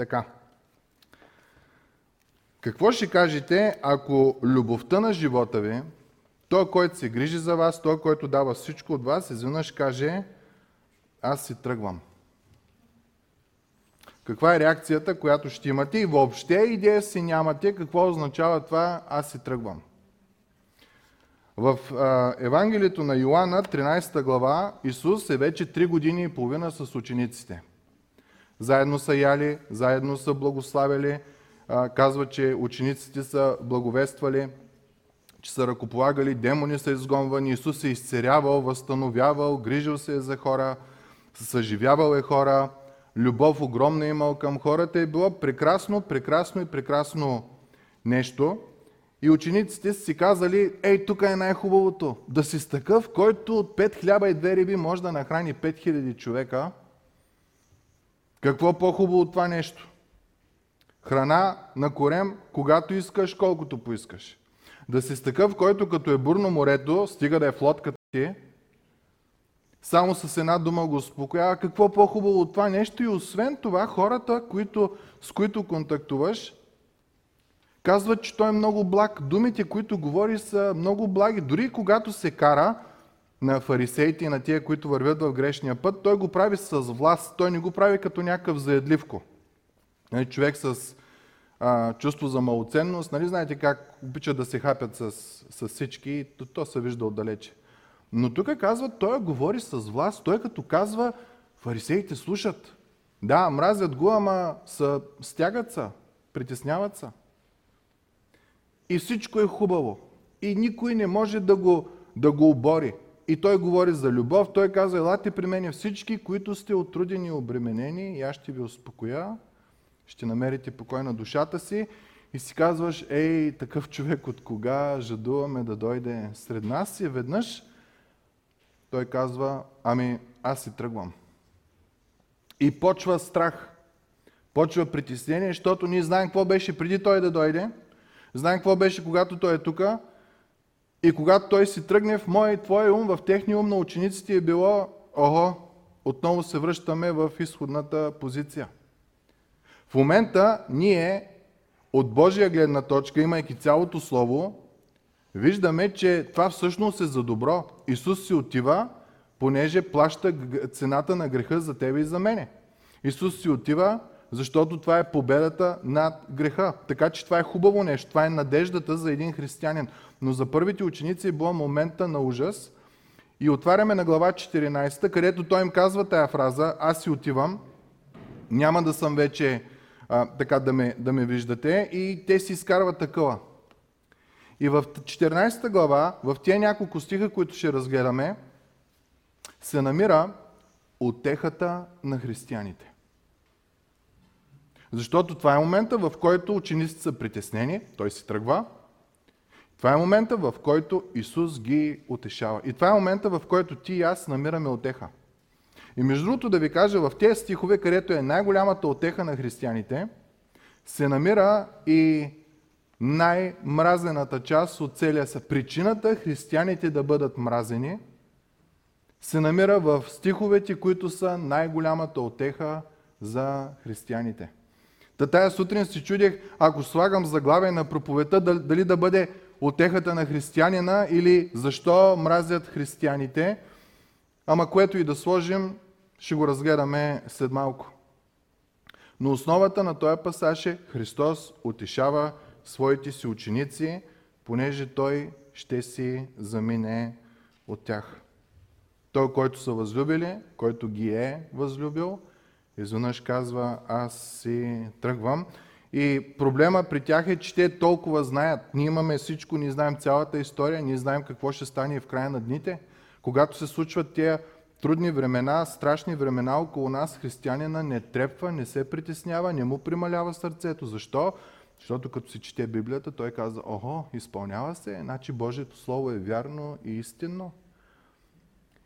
Така. Какво ще кажете, ако любовта на живота ви, той, който се грижи за вас, той, който дава всичко от вас, изведнъж каже, аз си тръгвам. Каква е реакцията, която ще имате и въобще идея си нямате, какво означава това, аз си тръгвам. В Евангелието на Йоанна, 13 глава, Исус е вече 3 години и половина с учениците. Заедно са яли, заедно са благославили, казва, че учениците са благовествали, че са ръкополагали, демони са изгонвани, Исус е изцерявал, възстановявал, грижил се е за хора, съживявал е хора, любов огромна е имал към хората. Е било прекрасно, прекрасно и прекрасно нещо. И учениците си казали, ей, тук е най-хубавото. Да си с такъв, който от пет хляба и две риби може да нахрани 5000 човека. Какво по-хубаво от това нещо? Храна на корем, когато искаш, колкото поискаш. Да си с такъв, който като е бурно морето, стига да е в лодката ти, само с една дума го успокоява. Какво по-хубаво от това нещо? И освен това, хората, които, с които контактуваш, казват, че той е много благ. Думите, които говори, са много благи. Дори когато се кара на фарисеите и на тия, които вървят в грешния път, той го прави с власт. Той не го прави като някакъв заедливко. Нали, човек с а, чувство за малоценност, нали знаете как обичат да се хапят с, с всички то, то се вижда отдалече. Но тук казва, той говори с власт, той като казва, фарисеите слушат. Да, мразят го, ама са, стягат са, притесняват са. И всичко е хубаво. И никой не може да го, да го обори. И той говори за любов. Той казва, елате при мен всички, които сте отрудени и обременени, и аз ще ви успокоя, ще намерите покой на душата си. И си казваш, ей, такъв човек от кога жадуваме да дойде сред нас и веднъж той казва, ами аз си тръгвам. И почва страх, почва притеснение, защото ние знаем какво беше преди той да дойде, знаем какво беше когато той е тук и когато той си тръгне в мой и твой ум, в техния ум на учениците е било, ого, отново се връщаме в изходната позиция. В момента ние от Божия гледна точка, имайки цялото Слово, виждаме, че това всъщност е за добро. Исус си отива, понеже плаща цената на греха за тебе и за мене. Исус си отива, защото това е победата над греха. Така че това е хубаво нещо, това е надеждата за един християнин. Но за първите ученици е било момента на ужас. И отваряме на глава 14, където той им казва тая фраза, аз си отивам, няма да съм вече а, така да ме, да ме виждате и те си изкарват такъва. И в 14 глава, в тия няколко стиха, които ще разгледаме, се намира отехата на християните. Защото това е момента, в който учениците са притеснени, той си тръгва. Това е момента, в който Исус ги утешава. И това е момента, в който ти и аз намираме отеха. И между другото да ви кажа, в тези стихове, където е най-голямата отеха на християните, се намира и най-мразената част от целия са. Причината християните да бъдат мразени се намира в стиховете, които са най-голямата отеха за християните. Та тая сутрин си чудех, ако слагам заглавие на проповета, дали да бъде отехата на християнина или защо мразят християните. Ама което и да сложим, ще го разгледаме след малко. Но основата на този пасаж е Христос утешава своите си ученици, понеже Той ще си замине от тях. Той, който са възлюбили, който ги е възлюбил, изведнъж казва, аз си тръгвам. И проблема при тях е, че те толкова знаят. Ние имаме всичко, ние знаем цялата история, ние знаем какво ще стане в края на дните. Когато се случват тези трудни времена, страшни времена около нас, християнина не трепва, не се притеснява, не му прималява сърцето. Защо? Защото като си чете Библията, той казва, ого, изпълнява се, значи Божието Слово е вярно и истинно.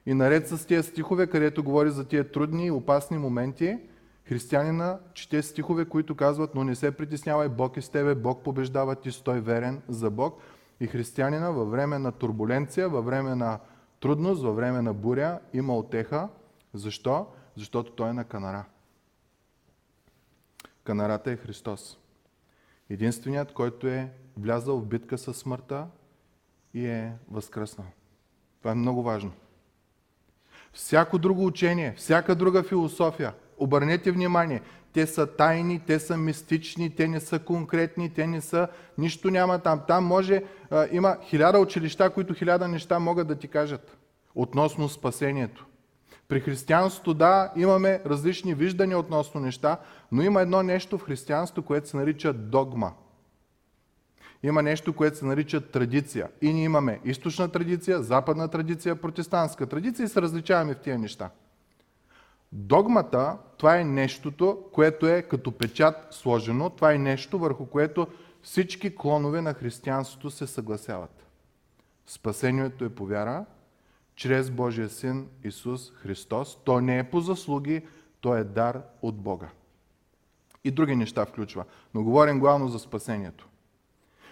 И наред с тези стихове, където говори за тия трудни и опасни моменти, християнина чете стихове, които казват, но не се притеснявай, Бог е с тебе, Бог побеждава, ти стой верен за Бог. И християнина във време на турбуленция, във време на трудност, във време на буря има отеха. Защо? Защото той е на канара. канарата е Христос. Единственият, който е влязъл в битка със смъртта и е възкръснал. Това е много важно. Всяко друго учение, всяка друга философия, обърнете внимание, те са тайни, те са мистични, те не са конкретни, те не са, нищо няма там. Там може, а, има хиляда училища, които хиляда неща могат да ти кажат относно спасението. При християнството, да, имаме различни виждания относно неща, но има едно нещо в християнството, което се нарича догма. Има нещо, което се нарича традиция. И ние имаме източна традиция, западна традиция, протестантска традиция и се различаваме в тия неща. Догмата, това е нещото, което е като печат сложено, това е нещо, върху което всички клонове на християнството се съгласяват. Спасението е по вяра, чрез Божия Син Исус Христос. То не е по заслуги, то е дар от Бога. И други неща включва, но говорим главно за спасението.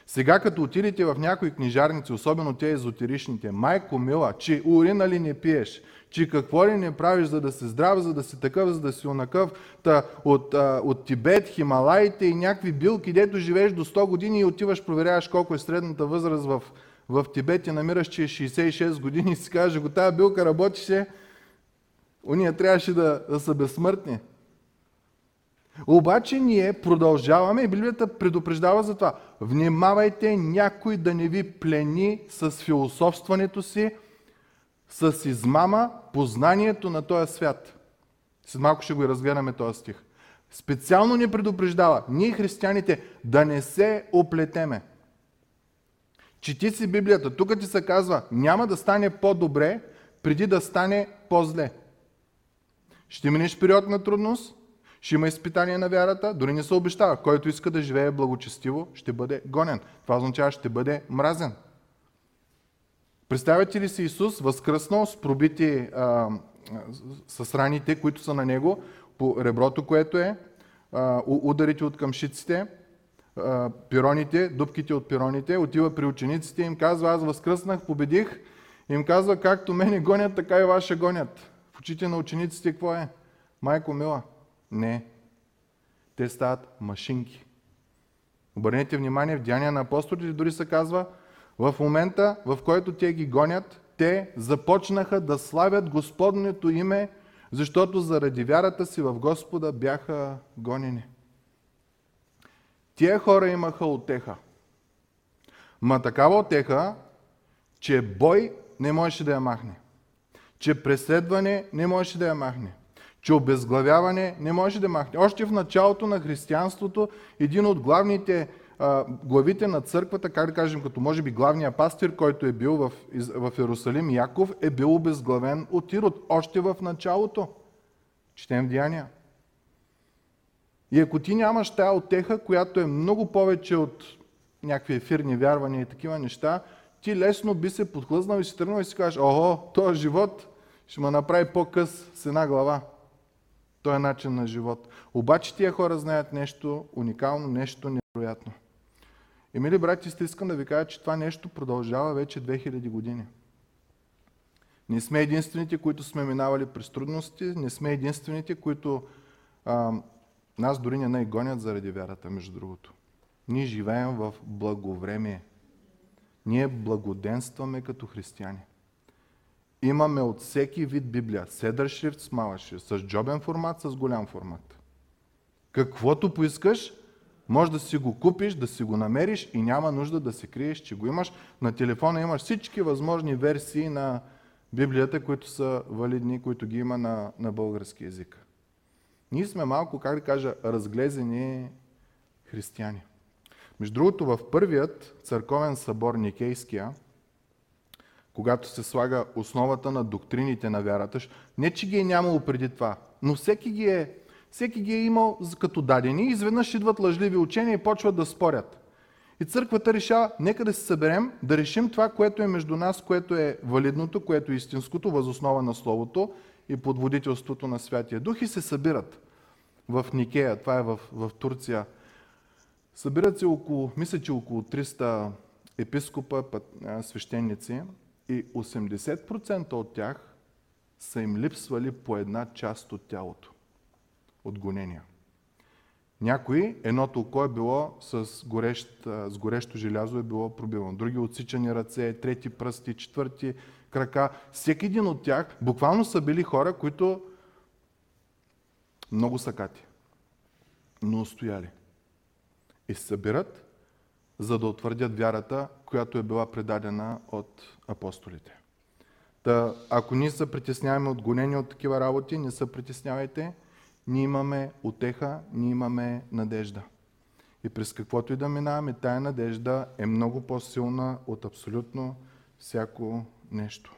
Сега като отидете в някои книжарници, особено те езотеричните, майко мила, че урина ли не пиеш, че какво ли не правиш, за да си здрав, за да си такъв, за да си онакъв, та, от, а, от Тибет, Хималаите и някакви билки, дето живееш до 100 години и отиваш, проверяваш колко е средната възраст в, в Тибет и намираш, че е 66 години и си кажеш, го тази билка работише, уния трябваше да, да са безсмъртни. Обаче ние продължаваме и Библията предупреждава за това. Внимавайте някой да не ви плени с философстването си, с измама познанието на този свят. След малко ще го разгледаме този стих. Специално ни предупреждава, ние християните, да не се оплетеме. Чети си Библията. Тук ти се казва, няма да стане по-добре, преди да стане по-зле. Ще минеш период на трудност, ще има изпитание на вярата, дори не се обещава. Който иска да живее благочестиво, ще бъде гонен. Това означава, ще бъде мразен. Представяте ли си Исус възкръснал с пробити а, с раните, които са на него, по реброто, което е, а, ударите от къмшиците, а, пироните, дубките от пироните, отива при учениците и им казва, аз възкръснах, победих. Им казва, както мене гонят, така и ваше гонят. В очите на учениците какво е? Майко мила, не. Те стават машинки. Обърнете внимание, в Деяния на апостолите дори се казва, в момента, в който те ги гонят, те започнаха да славят Господнето име, защото заради вярата си в Господа бяха гонени. Тия хора имаха отеха. Ма такава отеха, че бой не можеше да я махне. Че преследване не можеше да я махне че обезглавяване не може да махне. Още в началото на християнството един от главните а, главите на църквата, как да кажем, като може би главния пастир, който е бил в, в Иерусалим, Яков, е бил обезглавен от Ирод. Още в началото. Четем в Деяния. И ако ти нямаш тая отеха, която е много повече от някакви ефирни вярвания и такива неща, ти лесно би се подхлъзнал и си тръгнал и си кажеш, ого, този живот ще ме направи по-къс с една глава този начин на живот. Обаче тия хора знаят нещо уникално, нещо невероятно. И, мили брати, сте искам да ви кажа, че това нещо продължава вече 2000 години. Не сме единствените, които сме минавали през трудности, не сме единствените, които а, нас дори не най-гонят заради вярата, между другото. Ние живеем в благовремие. Ние благоденстваме като християни имаме от всеки вид Библия. Седър шрифт с малък шрифт, с джобен формат, с голям формат. Каквото поискаш, може да си го купиш, да си го намериш и няма нужда да се криеш, че го имаш. На телефона имаш всички възможни версии на Библията, които са валидни, които ги има на, на български язик. Ние сме малко, как да кажа, разглезени християни. Между другото, в първият църковен събор Никейския, когато се слага основата на доктрините на вярата. Не, че ги е нямало преди това, но всеки ги е, всеки ги е имал като дадени. Изведнъж идват лъжливи учения и почват да спорят. И църквата решава, нека да се съберем, да решим това, което е между нас, което е валидното, което е истинското, възоснова на Словото и под водителството на Святия Дух и се събират в Никея, това е в, в Турция. Събират се около, мисля, че около 300 епископа, свещеници и 80% от тях са им липсвали по една част от тялото. От гонения. Някои, едното око е било с, горещ, с горещо желязо е било пробивано. Други отсичани ръце, трети пръсти, четвърти крака. Всеки един от тях буквално са били хора, които много са кати, но устояли. И събират, за да утвърдят вярата, която е била предадена от апостолите. Та, ако ние се притесняваме от гонени от такива работи, не се притеснявайте. Ние имаме отеха, ние имаме надежда. И през каквото и да минаваме, тая надежда е много по-силна от абсолютно всяко нещо.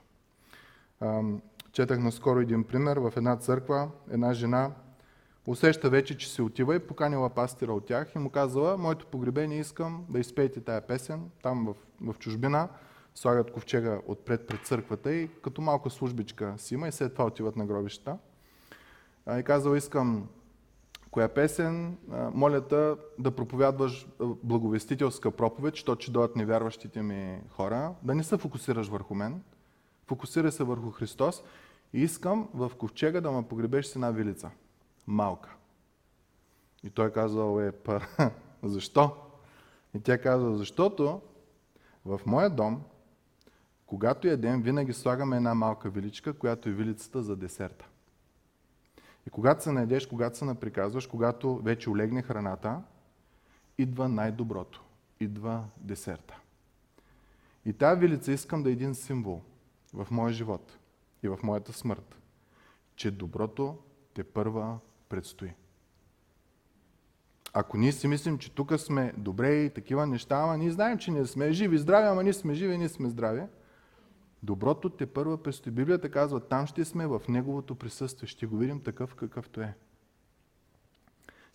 Четах наскоро един пример. В една църква една жена усеща вече, че се отива и поканила пастира от тях и му казала, моето погребение искам да изпеете тая песен там в, в чужбина слагат ковчега отпред пред църквата и като малка службичка си има и след това отиват на гробищата. И казал, искам коя песен, моля те да проповядваш благовестителска проповед, защото ще дойдат невярващите ми хора, да не се фокусираш върху мен, фокусирай се върху Христос и искам в ковчега да ме погребеш с една вилица. Малка. И той казал, е, па, защо? И тя казва, защото в моя дом когато ядем, винаги слагаме една малка виличка, която е вилицата за десерта. И когато се наедеш, когато се наприказваш, когато вече олегне храната, идва най-доброто. Идва десерта. И тази вилица искам да е един символ в моя живот и в моята смърт, че доброто те първа предстои. Ако ние си мислим, че тук сме добре и такива неща, ама ние знаем, че ние сме живи, здрави, ама ние сме живи, ние сме здрави, Доброто те първа предстои. Библията казва, там ще сме в Неговото присъствие. Ще го видим такъв какъвто е.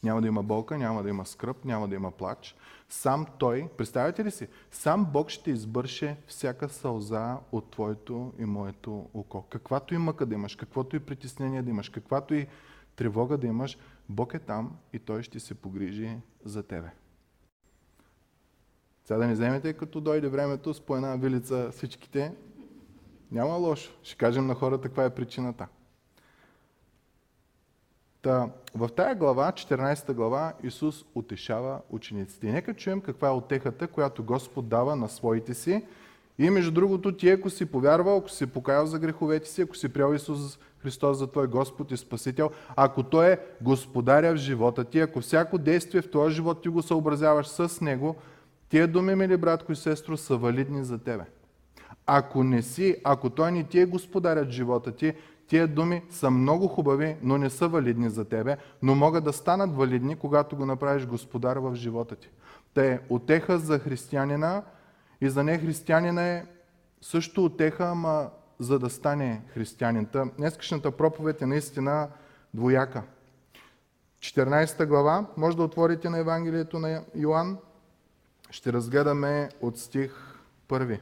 Няма да има болка, няма да има скръп, няма да има плач. Сам Той, представяте ли си, сам Бог ще избърше всяка сълза от твоето и моето око. Каквато и мъка да имаш, каквото и притеснение да имаш, каквато и тревога да имаш, Бог е там и Той ще се погрижи за тебе. Сега да не вземете, като дойде времето с по една вилица всичките няма лошо. Ще кажем на хората каква е причината. Та, в тая глава, 14 глава, Исус утешава учениците. И нека чуем каква е отехата, която Господ дава на своите си. И между другото, ти ако си повярвал, ако си покаял за греховете си, ако си приел Исус Христос за твой Господ и Спасител, ако Той е Господаря в живота ти, ако всяко действие в твоя живот ти го съобразяваш с Него, тия думи, мили братко и сестро, са валидни за тебе. Ако не си, ако той не ти е господарят живота ти, тия думи са много хубави, но не са валидни за тебе, но могат да станат валидни, когато го направиш господар в живота ти. Те отеха за християнина и за нехристиянина е също отеха, ама за да стане християнин. Днескашната проповед е наистина двояка. 14 глава, може да отворите на Евангелието на Йоанн, ще разгледаме от стих 1.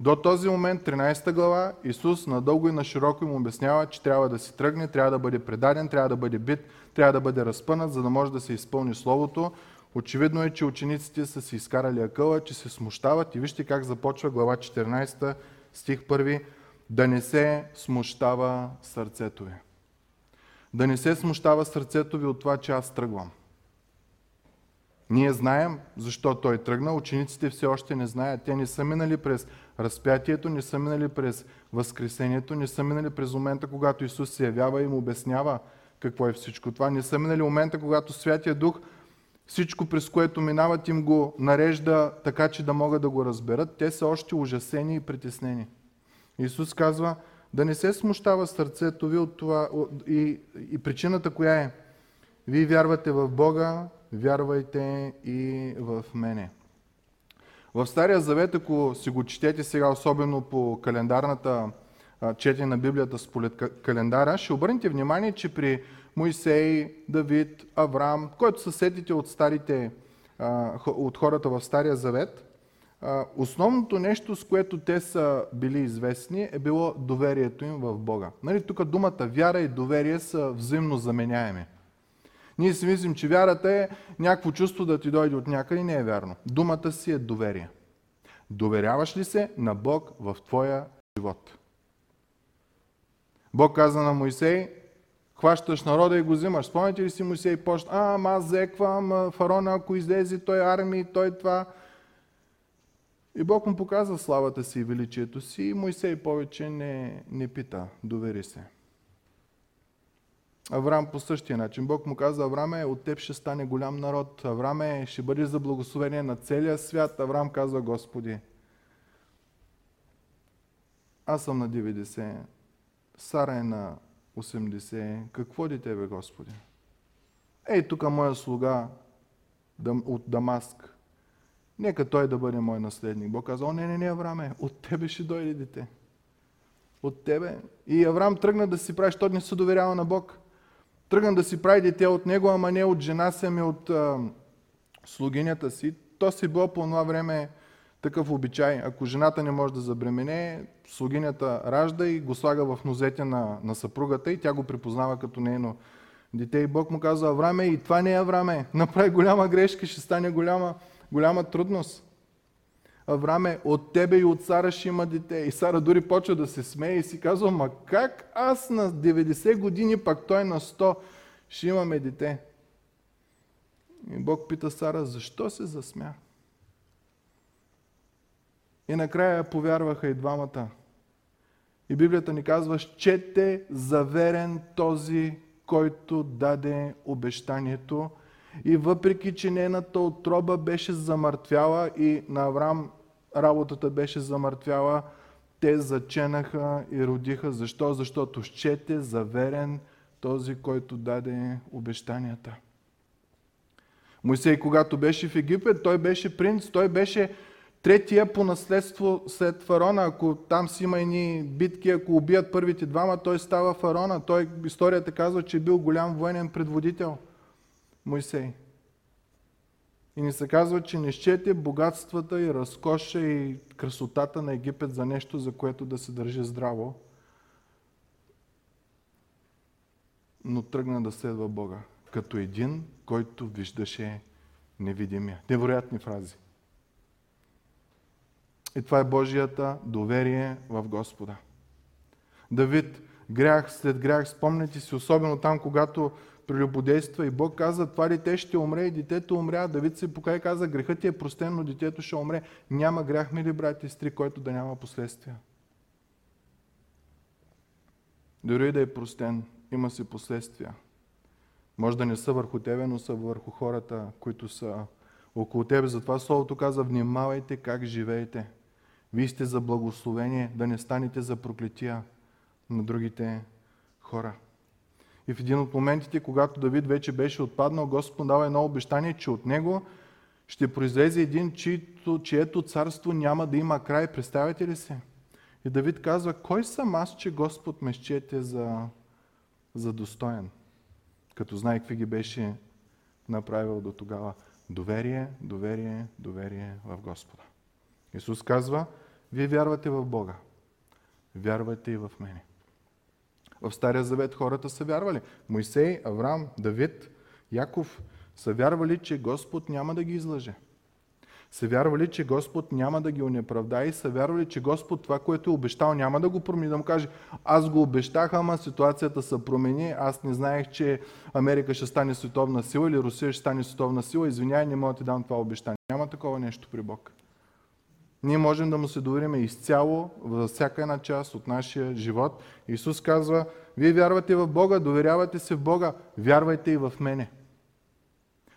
До този момент, 13 глава, Исус надълго и на широко им обяснява, че трябва да си тръгне, трябва да бъде предаден, трябва да бъде бит, трябва да бъде разпънат, за да може да се изпълни Словото. Очевидно е, че учениците са си изкарали акъла, че се смущават и вижте как започва глава 14, стих 1. Да не се смущава сърцето ви. Да не се смущава сърцето ви от това, че аз тръгвам. Ние знаем защо той тръгна, учениците все още не знаят. Те не са минали през разпятието, не са минали през възкресението, не са минали през момента, когато Исус се явява и му обяснява какво е всичко това. Не са минали момента, когато Святия Дух всичко, през което минават, им го нарежда така, че да могат да го разберат. Те са още ужасени и притеснени. Исус казва, да не се смущава сърцето ви от това. И, и причината коя е? Вие вярвате в Бога, вярвайте и в мене. В Стария Завет, ако си го четете сега, особено по календарната четене на Библията според календара, ще обърнете внимание, че при Моисей, Давид, Авраам, който са сетите от, старите, от хората в Стария Завет, основното нещо, с което те са били известни, е било доверието им в Бога. Нали, тук думата вяра и доверие са взаимно заменяеми. Ние си мислим, че вярата е някакво чувство да ти дойде от някъде. Не е вярно. Думата си е доверие. Доверяваш ли се на Бог в твоя живот? Бог каза на Моисей, хващаш народа и го взимаш. Спомняте ли си Моисей почна, а, ама аз зеквам, фарона, ако излезе, той армии, той това. И Бог му показва славата си и величието си и Моисей повече не, не пита, довери се. Авраам по същия начин. Бог му каза, Авраме, от теб ще стане голям народ. Авраме, ще бъдеш за благословение на целия свят. Авраам казва, Господи, аз съм на 90, Сара е на 80. Какво ли тебе, Господи? Ей, тук моя слуга от Дамаск. Нека той да бъде мой наследник. Бог каза, не, не, не, Авраме, от тебе ще дойде дете. От тебе. И Авраам тръгна да си прави, защото не се доверява на Бог. Тръгна да си прави дете от него, ама не от жена си, ами от а, слугинята си. То си било по това време такъв обичай. Ако жената не може да забремене, слугинята ражда и го слага в нозете на, на съпругата и тя го припознава като нейно дете. И Бог му казва, Авраме, и това не е Авраме. Направи голяма грешка, ще стане голяма, голяма трудност. Авраме, от тебе и от Сара ще има дете. И Сара дори почва да се смее и си казва, ма как аз на 90 години, пак той на 100, ще имаме дете? И Бог пита Сара, защо се засмя? И накрая повярваха и двамата. И Библията ни казва, щете заверен този, който даде обещанието. И въпреки, че нейната отроба беше замъртвяла и на Авраам работата беше замъртвяла, те заченаха и родиха. Защо? Защото щете заверен този, който даде обещанията. Моисей, когато беше в Египет, той беше принц, той беше Третия по наследство след фараона, ако там си има едни битки, ако убият първите двама, той става фараона. Той, историята казва, че е бил голям военен предводител. Моисей. И ни се казва, че не щете богатствата и разкоша и красотата на Египет за нещо, за което да се държи здраво, но тръгна да следва Бога, като един, който виждаше невидимия. Невероятни фрази. И това е Божията доверие в Господа. Давид, грях след грях, спомняте си, особено там, когато прелюбодейства и Бог каза, това дете ще умре и детето умря. Давид се покай и каза, грехът ти е простен, но детето ще умре. Няма грях, мили брати и сестри, който да няма последствия. Дори да е простен, има си последствия. Може да не са върху тебе, но са върху хората, които са около тебе. Затова Словото каза, внимавайте как живеете. Вие сте за благословение, да не станете за проклетия на другите хора. И в един от моментите, когато Давид вече беше отпаднал, Господ дава едно обещание, че от него ще произлезе един, чието, чието царство няма да има край. Представяте ли се? И Давид казва, кой съм аз, че Господ ме счете за, за достоен? Като знае какви ги беше направил до тогава. Доверие, доверие, доверие в Господа. Исус казва, вие вярвате в Бога. Вярвайте и в мене. В Стария Завет хората са вярвали. Моисей, Авраам, Давид, Яков са вярвали, че Господ няма да ги излъже. Са вярвали, че Господ няма да ги унеправда и са вярвали, че Господ това, което е обещал, няма да го промени. Да му каже, аз го обещах, ама ситуацията се промени, аз не знаех, че Америка ще стане световна сила или Русия ще стане световна сила, извиняй, не мога да ти дам това обещание. Няма такова нещо при Бог. Ние можем да му се довериме изцяло във всяка една част от нашия живот. Исус казва, вие вярвате в Бога, доверявате се в Бога, вярвайте и в мене.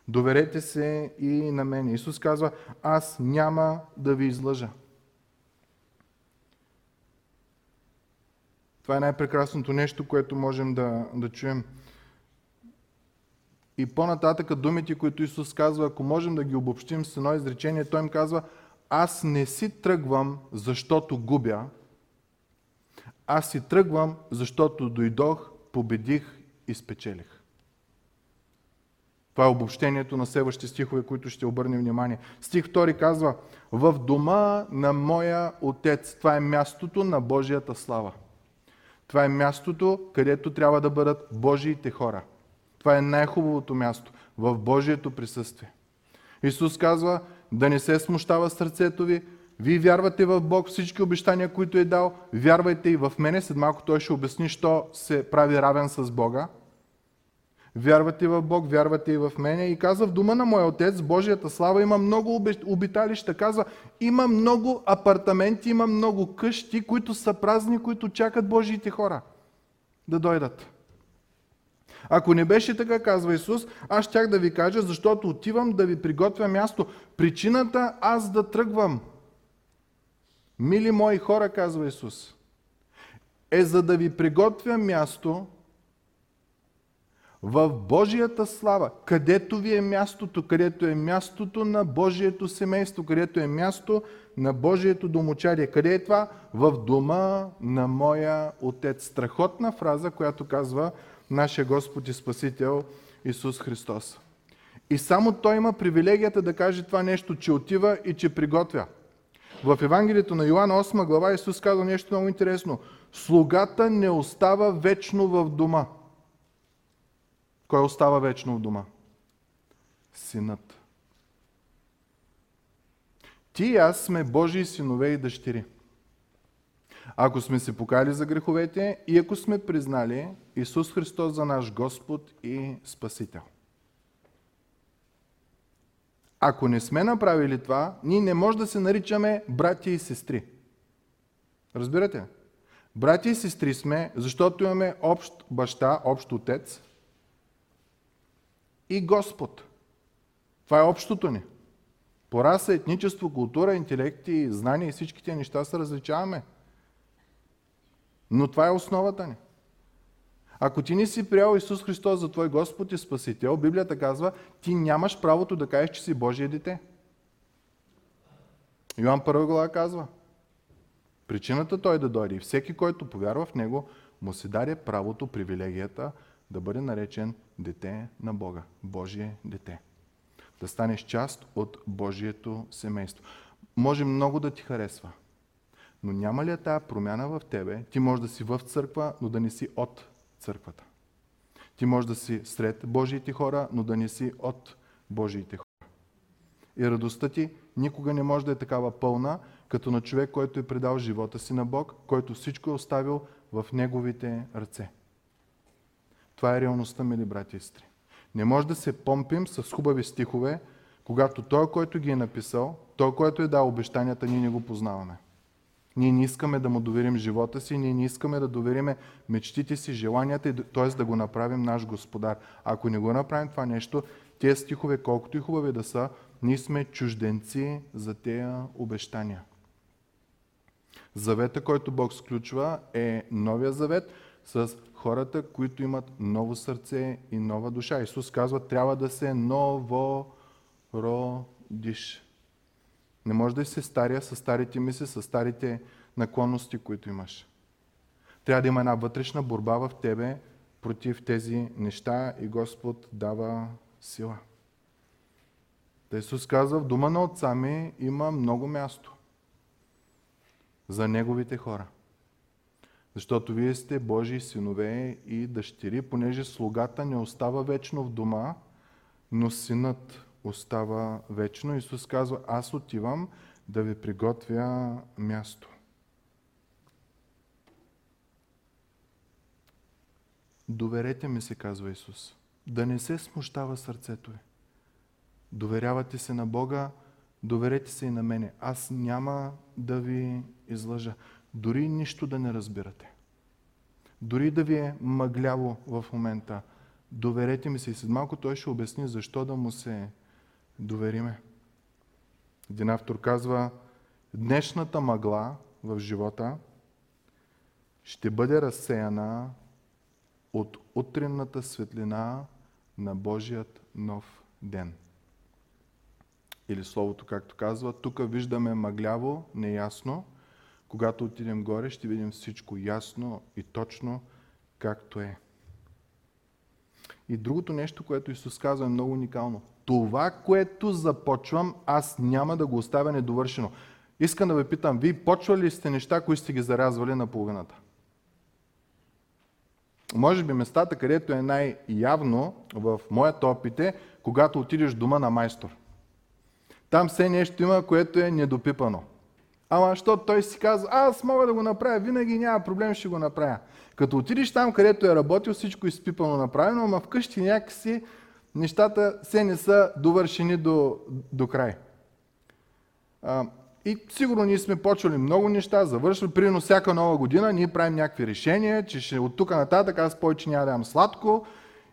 Доверете се и на мене. Исус казва, аз няма да ви излъжа. Това е най-прекрасното нещо, което можем да, да чуем. И по-нататък думите, които Исус казва, ако можем да ги обобщим с едно изречение, Той им казва, аз не си тръгвам, защото губя, аз си тръгвам, защото дойдох, победих и спечелих. Това е обобщението на следващите стихове, които ще обърнем внимание. Стих 2 казва, в дома на моя отец. Това е мястото на Божията слава. Това е мястото, където трябва да бъдат Божиите хора. Това е най-хубавото място в Божието присъствие. Исус казва, да не се смущава сърцето ви. Вие вярвате в Бог, всички обещания, които е дал, вярвайте и в мене. След малко той ще обясни, що се прави равен с Бога. Вярвате в Бог, вярвате и в мене. И казва в дома на моя отец, Божията слава, има много обиталища. Казва, има много апартаменти, има много къщи, които са празни, които чакат Божиите хора да дойдат. Ако не беше така, казва Исус, аз щях да ви кажа, защото отивам да ви приготвя място. Причината аз да тръгвам, мили мои хора, казва Исус, е за да ви приготвя място в Божията слава, където ви е мястото, където е мястото на Божието семейство, където е място на Божието домочадие. Къде е това? В дома на моя Отец. Страхотна фраза, която казва нашия Господ и Спасител Исус Христос. И само Той има привилегията да каже това нещо, че отива и че приготвя. В Евангелието на Йоанна 8 глава Исус казва нещо много интересно. Слугата не остава вечно в дома. Кой остава вечно в дома? Синът. Ти и аз сме Божии синове и дъщери. Ако сме се покали за греховете и ако сме признали Исус Христос за наш Господ и Спасител. Ако не сме направили това, ние не може да се наричаме братя и сестри. Разбирате? Братя и сестри сме, защото имаме общ баща, общ отец и Господ. Това е общото ни. По раса, етничество, култура, интелекти, знания и всичките неща се различаваме. Но това е основата ни. Ако ти не си приял Исус Христос за твой Господ и Спасител, Библията казва, ти нямаш правото да кажеш, че си Божие дете. Йоан 1 глава казва, причината той да дойде и всеки, който повярва в него, му се даде правото, привилегията да бъде наречен дете на Бога, Божие дете. Да станеш част от Божието семейство. Може много да ти харесва, но няма ли е тая промяна в тебе? Ти може да си в църква, но да не си от църквата. Ти може да си сред Божиите хора, но да не си от Божиите хора. И радостта ти никога не може да е такава пълна, като на човек, който е предал живота си на Бог, който всичко е оставил в Неговите ръце. Това е реалността, мили брати и сестри. Не може да се помпим с хубави стихове, когато той, който ги е написал, той, който е дал обещанията, ние не го познаваме. Ние не искаме да му доверим живота си, ние не искаме да довериме мечтите си, желанията, т.е. да го направим наш господар. Ако не го направим това нещо, тези стихове, колкото и хубави да са, ние сме чужденци за тези обещания. Завета, който Бог сключва, е новия завет с хората, които имат ново сърце и нова душа. Исус казва, трябва да се ново родиш. Не може да си стария с старите мисли, с старите наклонности, които имаш. Трябва да има една вътрешна борба в тебе против тези неща и Господ дава сила. Та Исус казва, в дома на отца ми има много място за Неговите хора. Защото вие сте Божии синове и дъщери, понеже слугата не остава вечно в дома, но синът остава вечно. Исус казва, аз отивам да ви приготвя място. Доверете ми се, казва Исус. Да не се смущава сърцето ви. Доверявате се на Бога, доверете се и на мене. Аз няма да ви излъжа. Дори нищо да не разбирате. Дори да ви е мъгляво в момента. Доверете ми се и след малко той ще обясни защо да му се довериме. Един автор казва, днешната мъгла в живота ще бъде разсеяна от утринната светлина на Божият нов ден. Или словото, както казва, тук виждаме мъгляво, неясно, когато отидем горе, ще видим всичко ясно и точно, както е. И другото нещо, което Исус казва е много уникално това, което започвам, аз няма да го оставя недовършено. Искам да ви питам, вие почвали ли сте неща, които сте ги зарязвали на половината? Може би местата, където е най-явно в моят опит е, когато отидеш дома на майстор. Там все нещо има, което е недопипано. Ама, защото той си казва, аз мога да го направя, винаги няма проблем, ще го направя. Като отидеш там, където е работил, всичко изпипано направено, ама вкъщи някакси нещата се не са довършени до, до край. А, и сигурно ние сме почвали много неща, завършвали. Примерно всяка нова година ние правим някакви решения, че ще, от тук нататък аз повече няма да ям сладко.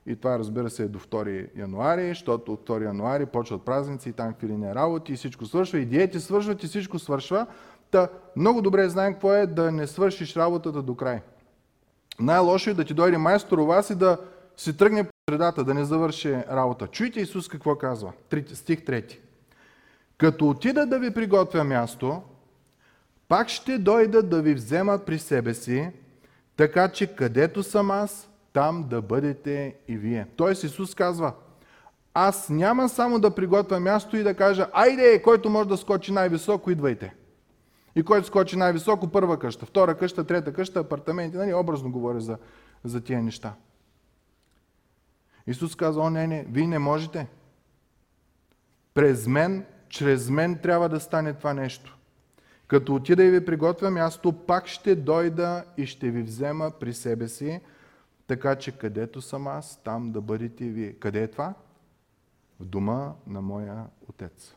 И това разбира се е до 2 януари, защото от 2 януари почват празници и там филини работи и всичко свършва. И диети свършват и всичко свършва. Та много добре знаем какво е да не свършиш работата до край. Най-лошо е да ти дойде майстор у вас и да си тръгне средата, да не завърши работа. Чуйте Исус какво казва. Стих 3. Като отида да ви приготвя място, пак ще дойда да ви взема при себе си, така че където съм аз, там да бъдете и вие. Тоест Исус казва, аз няма само да приготвя място и да кажа, айде, който може да скочи най-високо, идвайте. И който скочи най-високо, първа къща, втора къща, трета къща, апартаменти, нали, образно говоря за, за тия неща. Исус казва, о не, не, вие не можете. През мен чрез мен трябва да стане това нещо. Като отида и ви приготвя място, пак ще дойда и ще ви взема при себе си, така че където съм аз, там да бъдете вие. Къде е това? В дома на моя отец.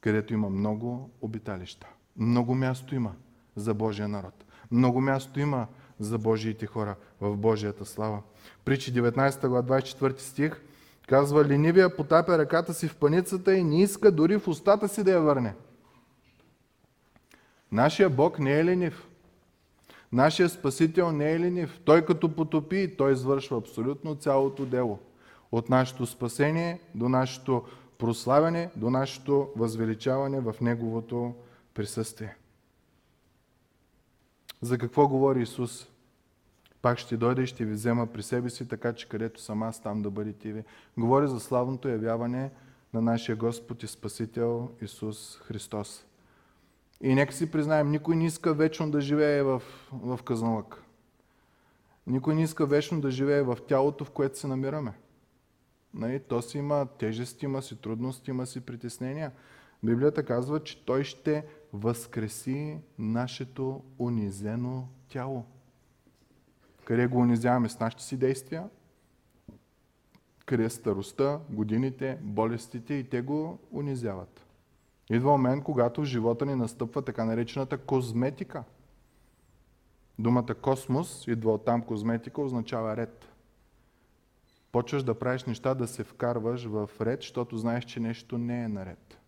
Където има много обиталища. Много място има за Божия народ. Много място има за Божиите хора в Божията слава. Причи 19 глава 24 стих – Казва, ленивия потапя ръката си в паницата и не иска дори в устата си да я върне. Нашия Бог не е ленив. Нашия Спасител не е ленив. Той като потопи, той извършва абсолютно цялото дело. От нашето спасение до нашето прославяне, до нашето възвеличаване в Неговото присъствие. За какво говори Исус? Пак ще дойде и ще ви взема при себе си, така че където съм аз, там да бъдете ви. Говори за славното явяване на нашия Господ и Спасител Исус Христос. И нека си признаем, никой не иска вечно да живее в, в казналък. Никой не иска вечно да живее в тялото, в което се намираме. Нали? То си има тежести, има си трудности, има си притеснения. Библията казва, че Той ще възкреси нашето унизено тяло. Къде го унизяваме с нашите си действия? Къде е старостта, годините, болестите и те го унизяват. Идва момент, когато в живота ни настъпва така наречената козметика. Думата космос идва от там козметика, означава ред. Почваш да правиш неща, да се вкарваш в ред, защото знаеш, че нещо не е наред.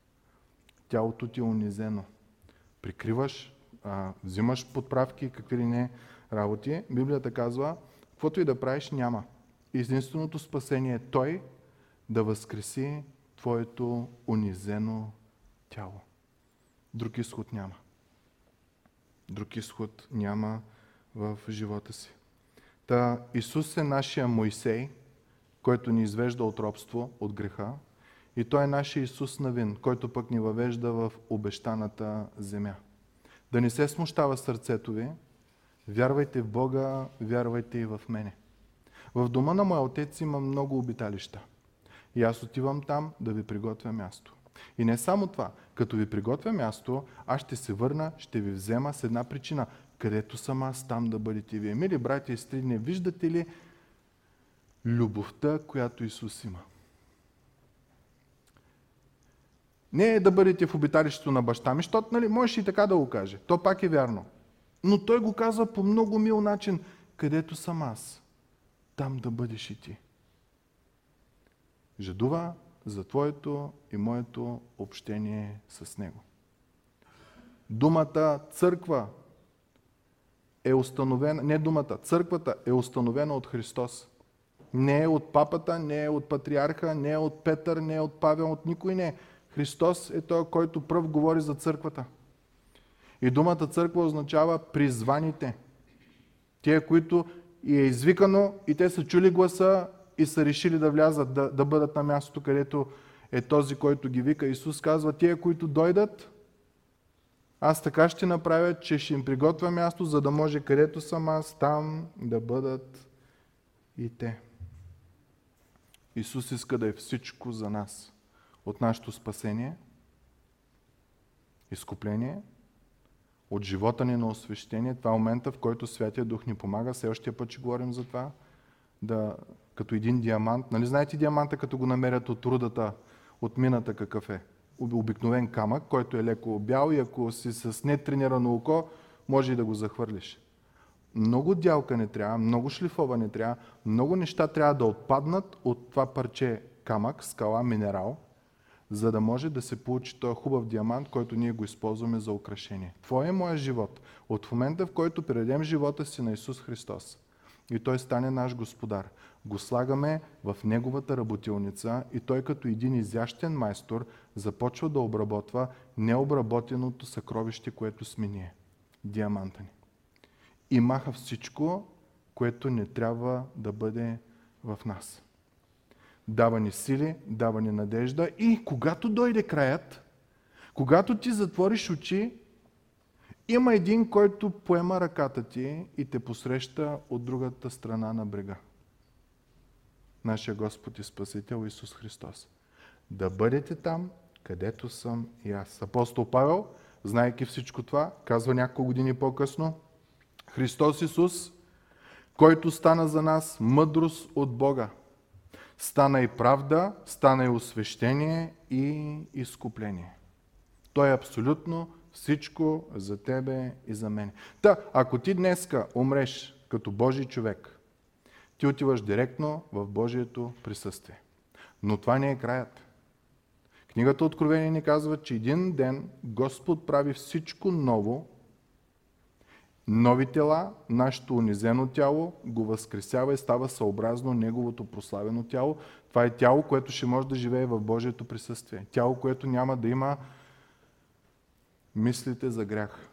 Тялото ти е унизено. Прикриваш, а, взимаш подправки, какви ли не, работи, Библията казва, каквото и да правиш, няма. Единственото спасение е Той да възкреси твоето унизено тяло. Друг изход няма. Друг изход няма в живота си. Та Исус е нашия Моисей, който ни извежда от робство, от греха, и Той е нашия Исус Навин, който пък ни въвежда в обещаната земя. Да не се смущава сърцето ви, Вярвайте в Бога, вярвайте и в мене. В дома на моя отец има много обиталища. И аз отивам там да ви приготвя място. И не само това, като ви приготвя място, аз ще се върна, ще ви взема с една причина. Където съм аз, там да бъдете вие. Мили братя и сестри, не виждате ли любовта, която Исус има? Не е да бъдете в обиталището на баща ми, защото нали, можеш и така да го каже. То пак е вярно. Но той го казва по много мил начин. Където съм аз, там да бъдеш и ти. Жадува за твоето и моето общение с него. Думата църква е установена, не думата, църквата е установена от Христос. Не е от папата, не е от патриарха, не е от Петър, не е от Павел, от никой не. Христос е той, който пръв говори за църквата. И думата църква означава призваните. Тия, които и е извикано и те са чули гласа и са решили да влязат, да, да бъдат на мястото, където е този, който ги вика. Исус казва, тия, които дойдат, аз така ще направя, че ще им приготвя място, за да може където съм аз, там да бъдат и те. Исус иска да е всичко за нас. От нашето спасение, изкупление – от живота ни на освещение. Това е момента, в който Святия Дух ни помага. Следващия път ще говорим за това. Да, като един диамант. Нали знаете диаманта, като го намерят от рудата, от мината какъв е? Обикновен камък, който е леко бял и ако си с нетренирано око, може и да го захвърлиш. Много дялка не трябва, много шлифова не трябва, много неща трябва да отпаднат от това парче камък, скала, минерал, за да може да се получи този хубав диамант, който ние го използваме за украшение. Твой е моят живот. От момента, в който предадем живота си на Исус Христос и Той стане наш Господар, го слагаме в Неговата работилница и Той като един изящен майстор започва да обработва необработеното съкровище, което сме ние. Диаманта ни. И маха всичко, което не трябва да бъде в нас дава ни сили, дава ни надежда и когато дойде краят, когато ти затвориш очи, има един, който поема ръката ти и те посреща от другата страна на брега. Нашия Господ и Спасител Исус Христос. Да бъдете там, където съм и аз. Апостол Павел, знайки всичко това, казва няколко години по-късно, Христос Исус, който стана за нас мъдрост от Бога, Стана и правда, стана и освещение и изкупление. Той е абсолютно всичко за тебе и за мен. Та, ако ти днеска умреш като Божий човек, ти отиваш директно в Божието присъствие. Но това не е краят. Книгата Откровение ни казва, че един ден Господ прави всичко ново нови тела, нашето унизено тяло го възкресява и става съобразно неговото прославено тяло. Това е тяло, което ще може да живее в Божието присъствие. Тяло, което няма да има мислите за грях.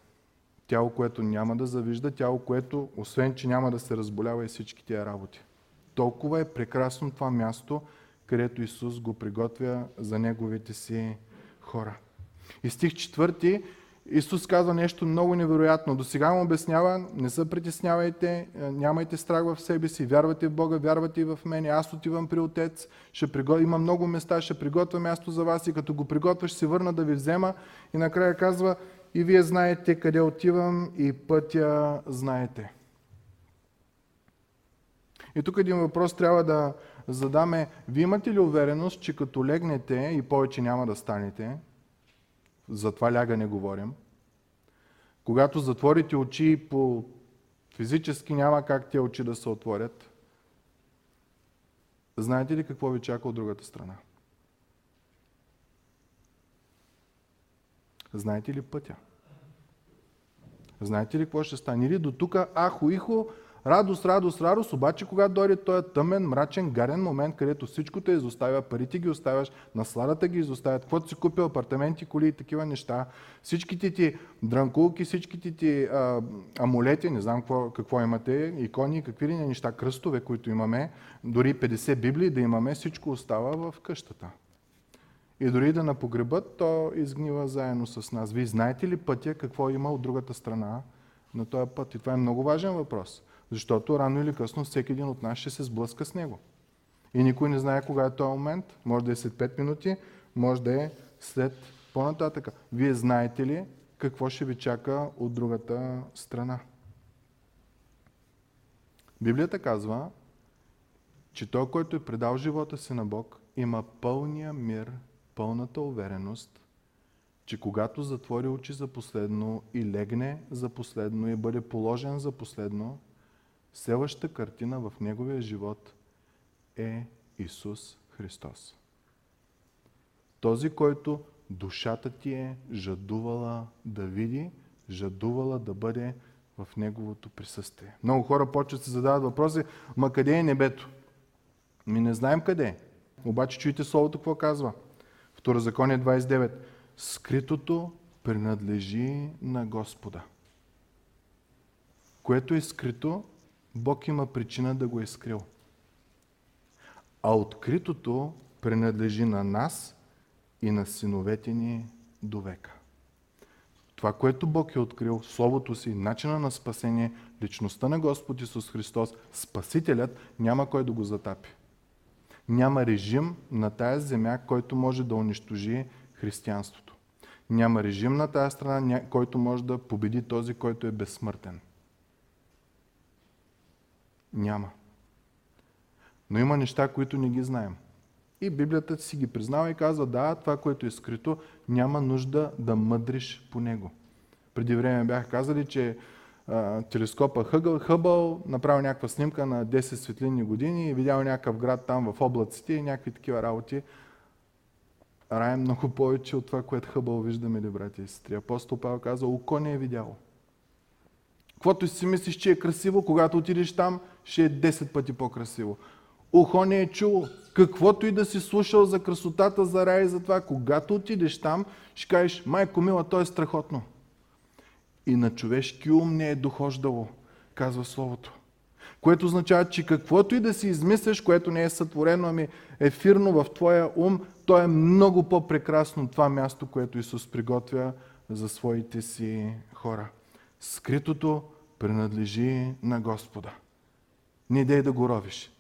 Тяло, което няма да завижда, тяло, което, освен, че няма да се разболява и всички тия работи. Толкова е прекрасно това място, където Исус го приготвя за неговите си хора. И стих четвърти Исус казва нещо много невероятно. До сега му обяснява, не се притеснявайте, е, нямайте страх в себе си, вярвате в Бога, вярвате и в мене, аз отивам при Отец, ще пригод... има много места, ще приготвя място за вас и като го приготвя, ще се върна да ви взема. И накрая казва, и вие знаете къде отивам и пътя знаете. И тук един въпрос трябва да задаме. Вие имате ли увереност, че като легнете и повече няма да станете, за това лягане говорим. Когато затворите очи по физически няма как тези очи да се отворят. Знаете ли какво ви чака от другата страна? Знаете ли пътя? Знаете ли какво ще стане? Или до тук, ахо, ихо, Радост, радост, радост, обаче когато дойде този тъмен, мрачен, гарен момент, където всичко те изоставя, парите ги оставяш, насладата ги изоставят, каквото си купил, апартаменти, коли и такива неща, всичките ти дранкулки, всичките ти а, амулети, не знам какво, какво имате, икони, какви ли неща, кръстове, които имаме, дори 50 библии да имаме, всичко остава в къщата. И дори да напогребат, то изгнива заедно с нас. Вие знаете ли пътя, какво има от другата страна на този път? И това е много важен въпрос. Защото рано или късно всеки един от нас ще се сблъска с него. И никой не знае кога е този момент. Може да е след 5 минути, може да е след по-нататъка. Вие знаете ли какво ще ви чака от другата страна? Библията казва, че той, който е предал живота си на Бог, има пълния мир, пълната увереност, че когато затвори очи за последно и легне за последно и бъде положен за последно, Следващата картина в неговия живот е Исус Христос. Този, който душата ти е жадувала да види, жадувала да бъде в Неговото присъствие. Много хора почват се задават въпроси, ма къде е небето? Ми не знаем къде е. Обаче чуйте Словото какво казва. Второзаконие 29. Скритото принадлежи на Господа. Което е скрито, Бог има причина да го е скрил. А откритото принадлежи на нас и на синовете ни до века. Това, което Бог е открил, Словото си, начина на спасение, личността на Господ Исус Христос, Спасителят, няма кой да го затапи. Няма режим на тая земя, който може да унищожи християнството. Няма режим на тази страна, който може да победи този, който е безсмъртен. Няма. Но има неща, които не ги знаем. И Библията си ги признава и казва, да, това, което е скрито, няма нужда да мъдриш по него. Преди време бях казали, че а, телескопа Хъбъл, Хъбъл направил някаква снимка на 10 светлинни години и видял някакъв град там в облаците и някакви такива работи. Рай е много повече от това, което Хъбъл виждаме ли, брати и сестри. Апостол Павел каза, око не е видяло. Каквото си мислиш, че е красиво, когато отидеш там, ще е 10 пъти по-красиво. Ухо не е чуло. Каквото и да си слушал за красотата, за рай и за това, когато отидеш там, ще кажеш, майко мила, то е страхотно. И на човешки ум не е дохождало, казва Словото. Което означава, че каквото и да си измисляш, което не е сътворено, ами ефирно в твоя ум, то е много по-прекрасно това място, което Исус приготвя за своите си хора. Скритото принадлежи на Господа. Не дей да го ровиш.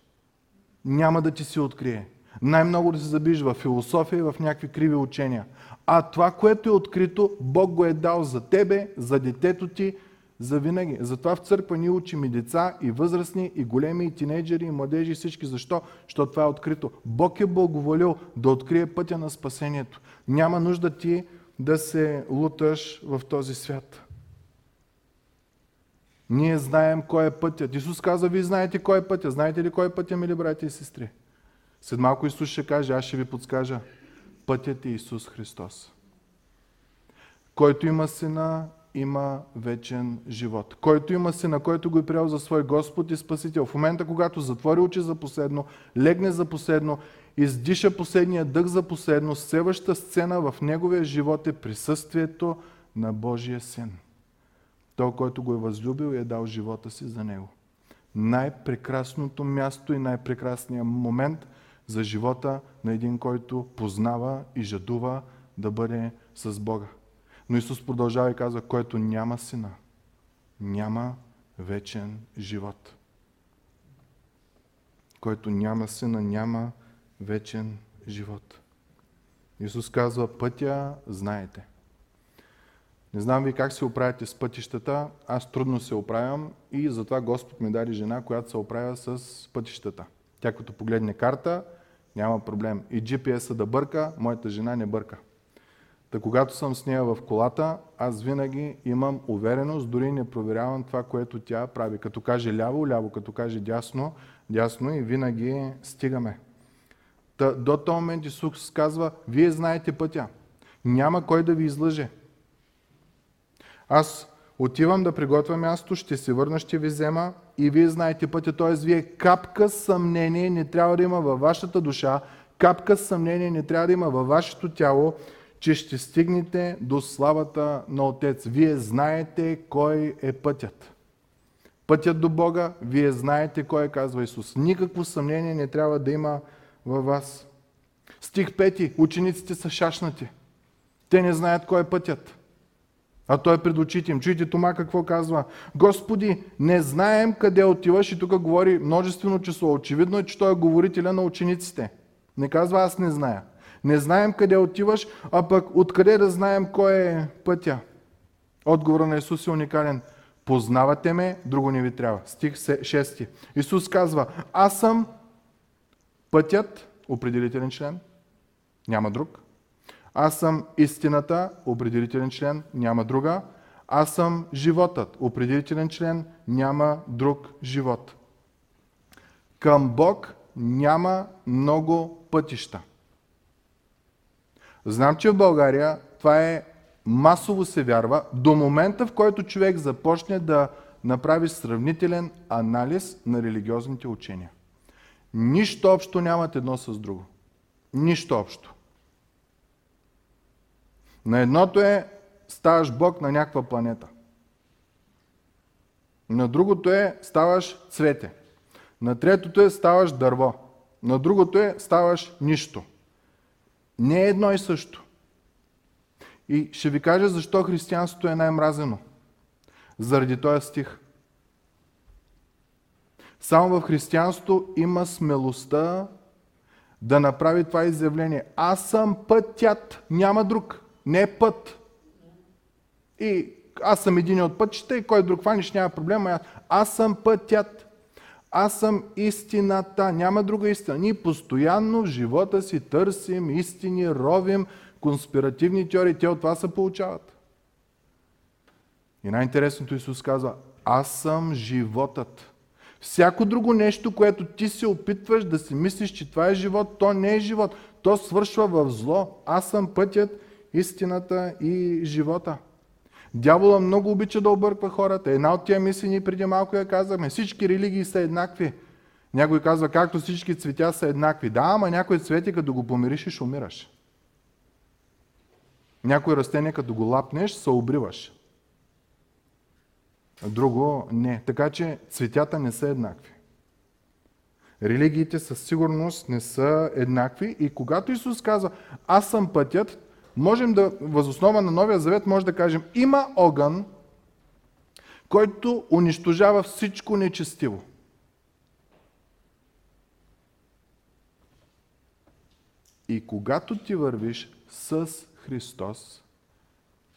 Няма да ти се открие. Най-много да се забиш в философия и в някакви криви учения. А това, което е открито, Бог го е дал за тебе, за детето ти, за винаги. Затова в църква ние учим и деца, и възрастни, и големи, и тинейджери, и младежи, и всички. Защо? Защото това е открито. Бог е благоволил да открие пътя на спасението. Няма нужда ти да се луташ в този свят. Ние знаем кой е пътят. Исус каза, вие знаете кой е пътя. Знаете ли кой е пътя, мили брати и сестри? След малко Исус ще каже, аз ще ви подскажа. Пътят е Исус Христос. Който има сина, има вечен живот. Който има сина, който го е приел за свой Господ и Спасител. В момента, когато затвори очи за последно, легне за последно, издиша последния дъх за последно, следващата сцена в неговия живот е присъствието на Божия син. Той, който го е възлюбил и е дал живота си за него. Най-прекрасното място и най-прекрасният момент за живота на един, който познава и жадува да бъде с Бога. Но Исус продължава и казва, който няма сина, няма вечен живот. Който няма сина, няма вечен живот. Исус казва, пътя знаете. Не знам ви как се оправяте с пътищата, аз трудно се оправям и затова Господ ми даде жена, която се оправя с пътищата. Тя като погледне карта, няма проблем. И GPS-а да бърка, моята жена не бърка. Та когато съм с нея в колата, аз винаги имам увереност, дори не проверявам това, което тя прави. Като каже ляво, ляво, като каже дясно, дясно и винаги стигаме. Та, до този момент Исус казва, вие знаете пътя. Няма кой да ви излъже. Аз отивам да приготвя място, ще се върна, ще ви взема и вие знаете пътя. Т.е. вие капка съмнение не трябва да има във вашата душа, капка съмнение не трябва да има във вашето тяло, че ще стигнете до славата на Отец. Вие знаете кой е пътят. Пътят до Бога, вие знаете кой е, казва Исус. Никакво съмнение не трябва да има във вас. Стих 5. Учениците са шашнати. Те не знаят кой е пътят. А той е пред очите им. Чуйте Тома какво казва. Господи, не знаем къде отиваш и тук говори множествено число. Очевидно е, че той е говорителя на учениците. Не казва аз не зная. Не знаем къде отиваш, а пък откъде да знаем кой е пътя. Отговора на Исус е уникален. Познавате ме, друго не ви трябва. Стих 6. Исус казва, аз съм пътят, определителен член, няма друг. Аз съм истината, определителен член, няма друга. Аз съм животът, определителен член, няма друг живот. Към Бог няма много пътища. Знам, че в България това е масово се вярва до момента, в който човек започне да направи сравнителен анализ на религиозните учения. Нищо общо нямат едно с друго. Нищо общо. На едното е ставаш Бог на някаква планета. На другото е ставаш цвете. На третото е ставаш дърво. На другото е ставаш нищо. Не е едно и също. И ще ви кажа защо християнството е най-мразено. Заради този стих. Само в християнството има смелостта да направи това изявление. Аз съм пътят, няма друг. Не път. И аз съм един от пътчета и кой друг хваниш, няма проблема. Аз съм пътят. Аз съм истината. Няма друга истина. Ние постоянно в живота си търсим истини, ровим конспиративни теории. Те от това се получават. И най-интересното Исус казва, аз съм животът. Всяко друго нещо, което ти се опитваш да си мислиш, че това е живот, то не е живот. То свършва в зло. Аз съм пътят, истината и живота. Дявола много обича да обърква хората. Една от тия мисли ни преди малко я казахме. Всички религии са еднакви. Някой казва, както всички цветя са еднакви. Да, ама някой цвети, като го помириш, ще умираш. Някой растение, като го лапнеш, се обриваш. Друго не. Така че цветята не са еднакви. Религиите със сигурност не са еднакви и когато Исус казва, аз съм пътят, можем да, възоснова на Новия Завет, може да кажем, има огън, който унищожава всичко нечестиво. И когато ти вървиш с Христос,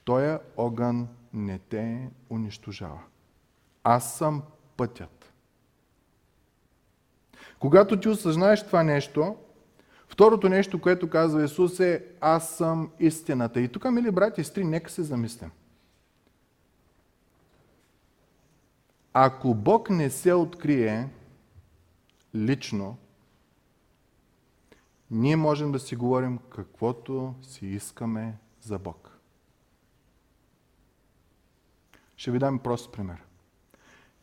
Той огън не те унищожава. Аз съм пътят. Когато ти осъзнаеш това нещо, второто нещо, което казва Исус е Аз съм истината. И тук, мили брати и сестри, нека се замислим. Ако Бог не се открие лично, ние можем да си говорим каквото си искаме за Бог. Ще ви дам прост пример.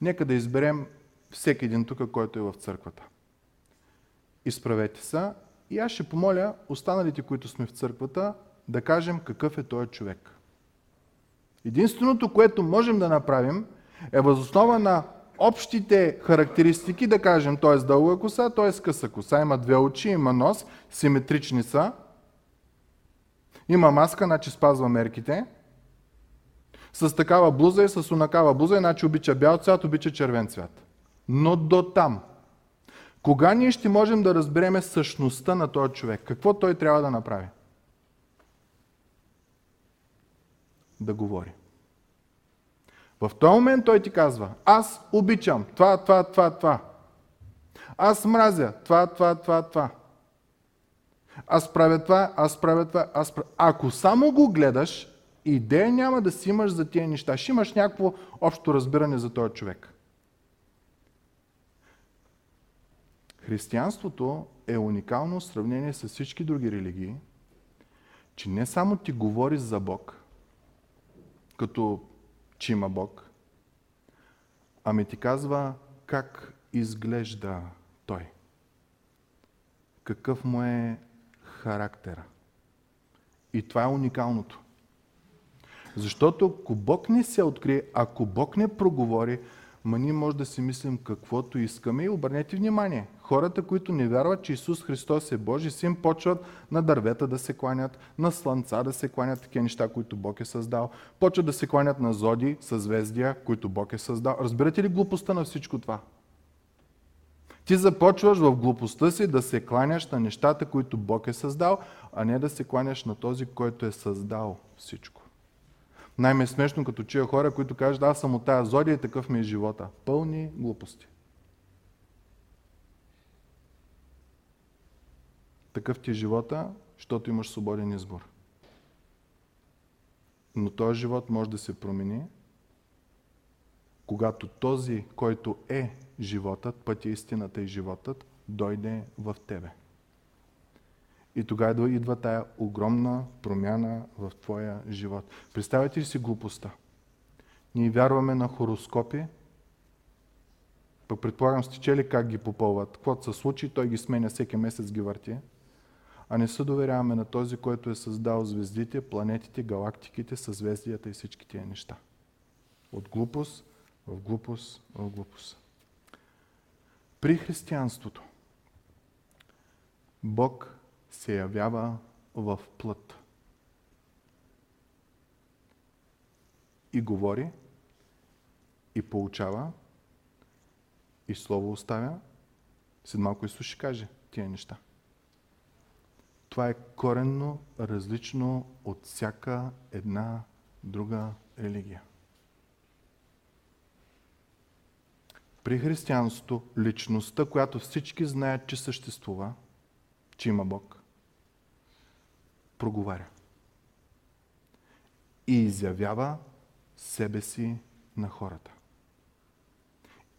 Нека да изберем всеки един тук, който е в църквата. Изправете се и аз ще помоля останалите, които сме в църквата, да кажем какъв е този човек. Единственото, което можем да направим, е възоснова на общите характеристики да кажем, т.е. дълга коса, т.е. къса коса. Има две очи, има нос, симетрични са. Има маска, значи спазва мерките с такава блуза и с унакава блуза, иначе обича бял цвят, обича червен цвят. Но до там. Кога ние ще можем да разбереме същността на този човек? Какво той трябва да направи? Да говори. В този момент той ти казва, аз обичам това, това, това, това. Аз мразя това, това, това, това. Аз правя това, аз правя това, аз правя... Ако само го гледаш, идея няма да си имаш за тия неща. Ще имаш някакво общо разбиране за този човек. Християнството е уникално в сравнение с всички други религии, че не само ти говори за Бог, като че има Бог, ами ти казва как изглежда Той. Какъв му е характера. И това е уникалното. Защото ако Бог не се открие, ако Бог не проговори, ма ние може да си мислим каквото искаме и обърнете внимание. Хората, които не вярват, че Исус Христос е Божи син, почват на дървета да се кланят, на слънца да се кланят, такива неща, които Бог е създал. Почват да се кланят на зоди, съзвездия, които Бог е създал. Разбирате ли глупостта на всичко това? Ти започваш в глупостта си да се кланяш на нещата, които Бог е създал, а не да се кланяш на този, който е създал всичко. Най-ме смешно, като чуя хора, които кажат, аз съм от тая зодия и такъв ми е живота. Пълни глупости. Такъв ти е живота, защото имаш свободен избор. Но този живот може да се промени, когато този, който е животът, пътя, истината и животът, дойде в тебе. И тогава идва тая огромна промяна в твоя живот. Представете ли си глупостта? Ние вярваме на хороскопи, предполагам сте чели как ги попълват. Каквото се случи, той ги сменя, всеки месец ги върти. А не се доверяваме на този, който е създал звездите, планетите, галактиките, съзвездията и всички тия неща. От глупост в глупост в глупост. При християнството Бог се явява в плът. И говори, и получава, и слово оставя. След малко Исус ще каже тия неща. Това е коренно различно от всяка една друга религия. При християнството личността, която всички знаят, че съществува, че има Бог, проговаря. И изявява себе си на хората.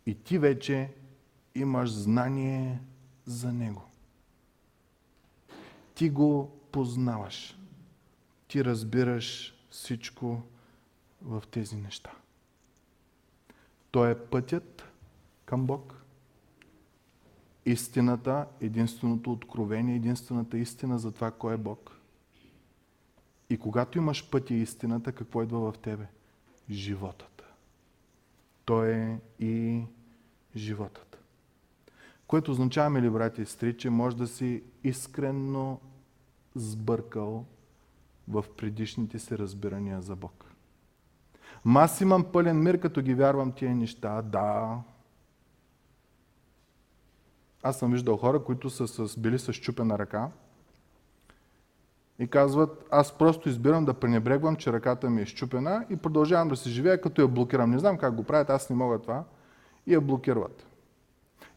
И ти вече имаш знание за Него. Ти го познаваш. Ти разбираш всичко в тези неща. Той е пътят към Бог. Истината, единственото откровение, единствената истина за това кой е Бог. И когато имаш пътя и истината, какво идва в тебе? Животът. Той е и животът. Което означава, мили брати и сестри, че може да си искрено сбъркал в предишните си разбирания за Бог. Ма аз имам пълен мир, като ги вярвам тия неща. Да. Аз съм виждал хора, които са с, били с чупена ръка и казват, аз просто избирам да пренебрегвам, че ръката ми е щупена и продължавам да се живея, като я блокирам. Не знам как го правят, аз не мога това. И я блокират.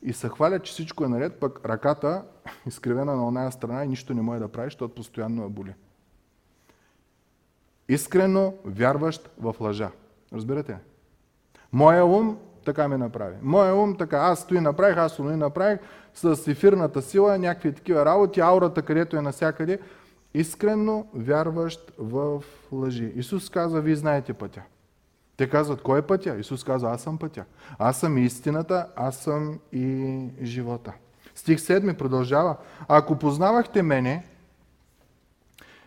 И се хвалят, че всичко е наред, пък ръката изкривена на оная страна и нищо не може да прави, защото постоянно я боли. Искрено вярващ в лъжа. Разбирате? Моя ум така ми направи. Моя ум така, аз стои направих, аз стои направих, с ефирната сила, някакви такива работи, аурата, където е насякъде. Искрено вярващ в лъжи. Исус казва, вие знаете пътя. Те казват, кой е пътя? Исус казва, аз съм пътя. Аз съм истината, аз съм и живота. Стих 7 продължава. Ако познавахте мене,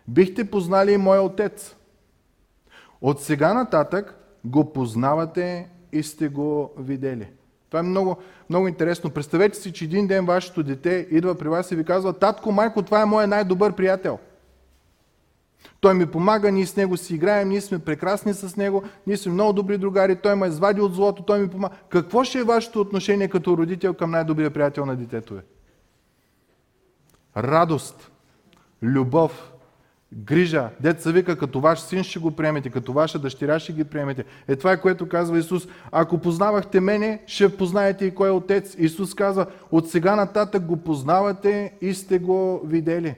бихте познали и моя отец. От сега нататък го познавате и сте го видели. Това е много, много интересно. Представете си, че един ден вашето дете идва при вас и ви казва, татко, майко, това е моят най-добър приятел. Той ми помага, ние с него си играем, ние сме прекрасни с него, ние сме много добри другари, той ме извади от злото, той ми помага. Какво ще е вашето отношение като родител към най-добрия приятел на детето ви? Радост, любов, грижа. Деца вика, като ваш син ще го приемете, като ваша дъщеря ще ги приемете. Е това е което казва Исус. Ако познавахте мене, ще познаете и кой е Отец. Исус казва, от сега нататък го познавате и сте го видели.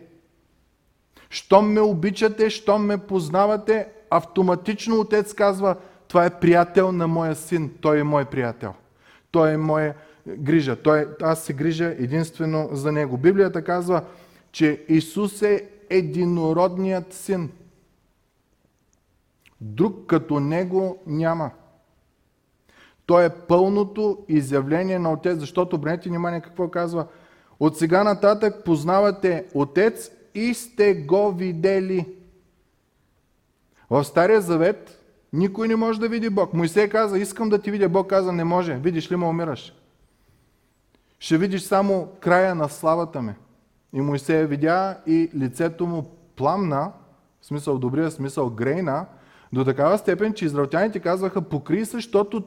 Щом ме обичате, щом ме познавате, автоматично Отец казва, това е приятел на моя син, той е мой приятел. Той е моя грижа. Той, аз се грижа единствено за него. Библията казва, че Исус е единородният син. Друг като него няма. Той е пълното изявление на Отец, защото обърнете внимание какво казва. От сега нататък познавате Отец и сте го видели. В Стария Завет никой не може да види Бог. Моисей каза, искам да ти видя. Бог каза, не може. Видиш ли ме, умираш. Ще видиш само края на славата ми. И Моисей видя и лицето му пламна, в смисъл добрия смисъл грейна, до такава степен, че израелтяните казваха, покри се, защото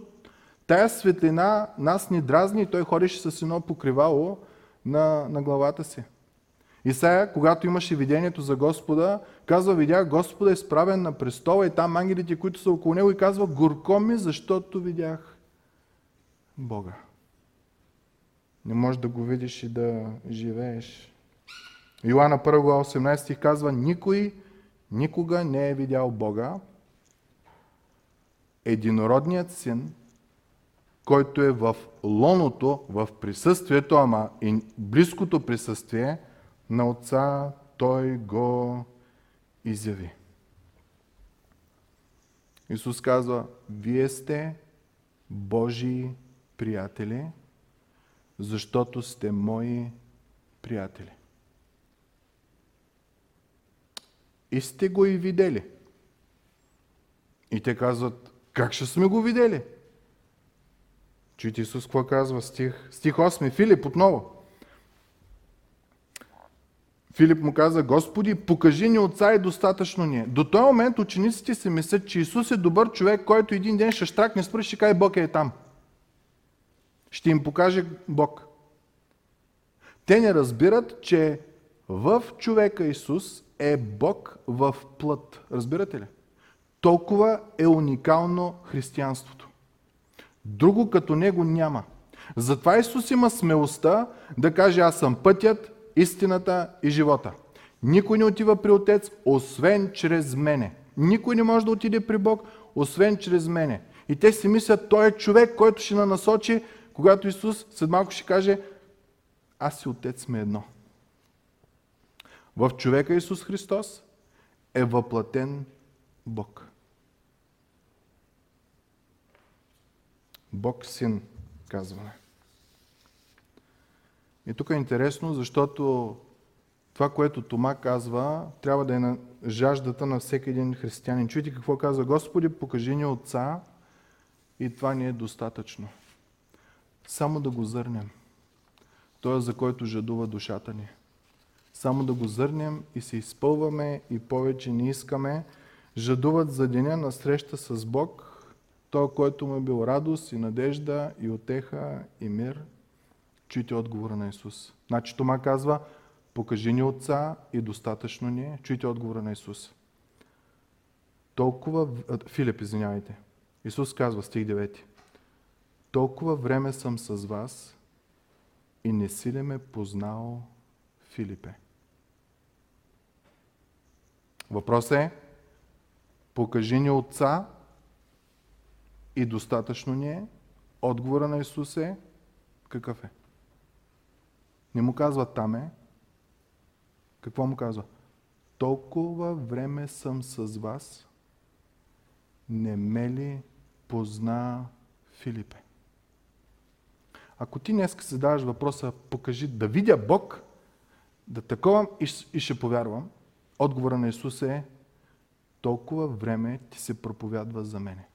тая светлина нас ни дразни и той ходеше с едно покривало на, на главата си. Исаия, когато имаше видението за Господа, казва, видях Господа изправен на престола и там ангелите, които са около него и казва, горко ми, защото видях Бога. Не можеш да го видиш и да живееш. Йоанна 1 глава 18 казва, никой никога не е видял Бога. Единородният син, който е в лоното, в присъствието, ама и близкото присъствие на Отца, той го изяви. Исус казва, вие сте Божии приятели, защото сте мои приятели. И сте го и видели. И те казват, как ще сме го видели? Чуйте Исус какво казва стих, стих 8, Филип отново. Филип му каза, Господи, покажи ни отца и достатъчно ни е. До този момент учениците си мислят, че Исус е добър човек, който един ден ще штракне с пръст, каже Бог е там. Ще им покаже Бог. Те не разбират, че В човека Исус е Бог в плът. Разбирате ли? Толкова е уникално християнството. Друго като него няма. Затова Исус има смелостта да каже аз съм пътят, истината и живота. Никой не отива при Отец, освен чрез мене. Никой не може да отиде при Бог, освен чрез мене. И те си мислят, той е човек, който ще насочи, когато Исус след малко ще каже, аз и Отец сме едно. В човека Исус Христос е въплатен Бог. Бог Син, казваме. И тук е интересно, защото това, което Тома казва, трябва да е на жаждата на всеки един християнин. Чуйте какво казва Господи, покажи ни Отца и това ни е достатъчно. Само да го зърнем. Той е за който жадува душата ни. Само да го зърнем и се изпълваме и повече не искаме. Жадуват за деня на среща с Бог, той, който му е бил радост и надежда и отеха и мир. Чуйте отговора на Исус. Значи Тома казва, покажи ни Отца и достатъчно ни е. Чуйте отговора на Исус. Толкова, Филип, извинявайте. Исус казва, стих 9. Толкова време съм с вас и не си ли ме познал, Филипе? Въпросът е, покажи ни Отца и достатъчно ни е. Отговора на Исус е, какъв е? Не му казва там е. Какво му казва? Толкова време съм с вас, не ме ли позна Филипе? Ако ти днес се даваш въпроса, покажи да видя Бог, да таковам и ще повярвам, отговора на Исус е толкова време ти се проповядва за мене.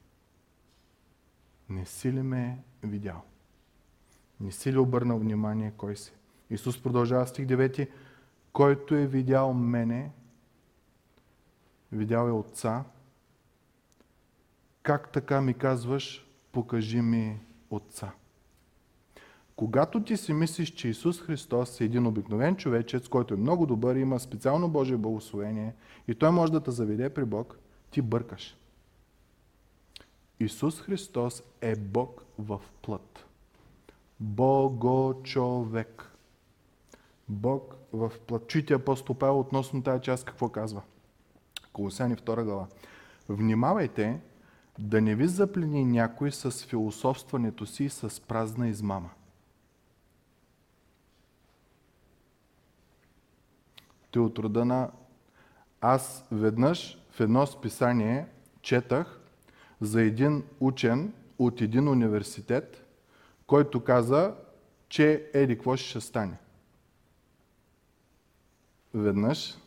Не си ли ме видял? Не си ли обърнал внимание кой си? Исус продължава стих 9. Който е видял мене, видял е Отца, как така ми казваш, покажи ми Отца? Когато ти си мислиш, че Исус Христос е един обикновен човечец, който е много добър, има специално Божие благословение и той може да те заведе при Бог, ти бъркаш. Исус Христос е Бог в плът. Бого-човек. Бог в плът. Чуйте апостол Павел относно тази част какво казва. Колосяни 2 глава. Внимавайте да не ви заплени някой с философстването си с празна измама. Те от рода на... Аз веднъж в едно списание четах за един учен от един университет, който каза, че еди какво ще стане. Веднъж,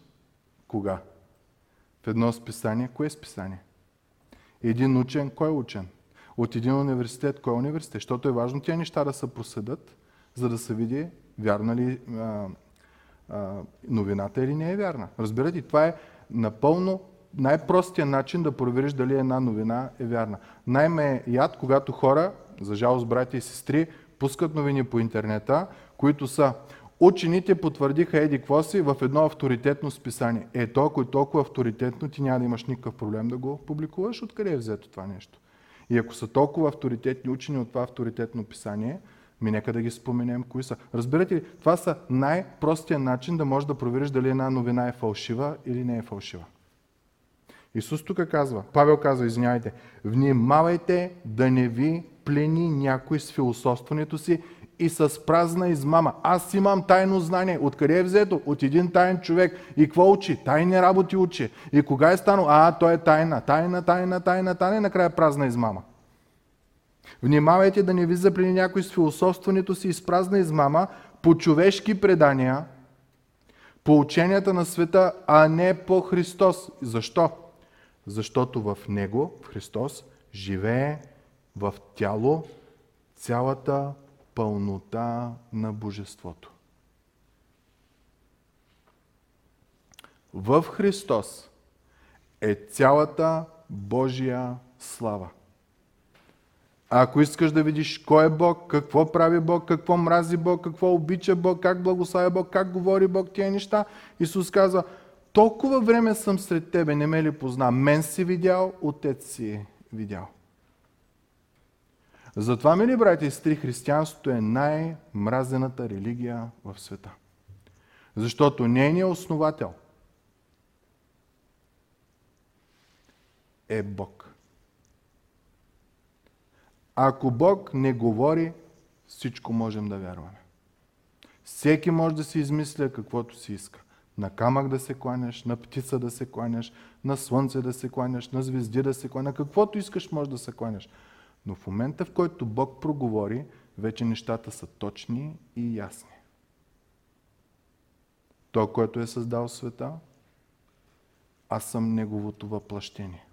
кога? В едно списание. Кое е списание? Един учен, кой е учен? От един университет, кой е университет? Защото е важно тия неща да се проследят, за да се види вярна ли а, а, новината или не е вярна. Разбирате, това е напълно най-простият начин да провериш дали една новина е вярна. Най-ме е яд, когато хора, за жалост брати и сестри, пускат новини по интернета, които са Учените потвърдиха еди какво си в едно авторитетно списание. Е, то, ако е толкова авторитетно, ти няма да имаш никакъв проблем да го публикуваш. Откъде е взето това нещо? И ако са толкова авторитетни учени от това авторитетно писание, ми нека да ги споменем кои са. Разбирате ли, това са най-простия начин да можеш да провериш дали една новина е фалшива или не е фалшива. Исус тук казва, Павел казва, извиняйте, внимавайте да не ви плени някой с философстването си и с празна измама. Аз имам тайно знание. Откъде е взето? От един тайен човек. И какво учи? Тайни работи учи. И кога е станал? А, той е тайна. Тайна, тайна, тайна, тайна и накрая празна измама. Внимавайте да не ви заплени някой с философстването си и с празна измама по човешки предания, по ученията на света, а не по Христос. Защо? Защото в Него, в Христос, живее в тяло цялата пълнота на Божеството. В Христос е цялата Божия слава. А ако искаш да видиш кой е Бог, какво прави Бог, какво мрази Бог, какво обича Бог, как благославя Бог, как говори Бог тия неща, Исус казва, толкова време съм сред тебе, не ме ли позна? Мен си видял, отец си видял. Затова, мили брати и сестри, християнството е най-мразената религия в света. Защото нейният основател е Бог. Ако Бог не говори, всичко можем да вярваме. Всеки може да си измисля каквото си иска. На камък да се кланяш, на птица да се кланяш, на слънце да се кланяш, на звезди да се кланяш, каквото искаш може да се кланяш. Но в момента, в който Бог проговори, вече нещата са точни и ясни. Той, който е създал света, аз съм Неговото въплъщение.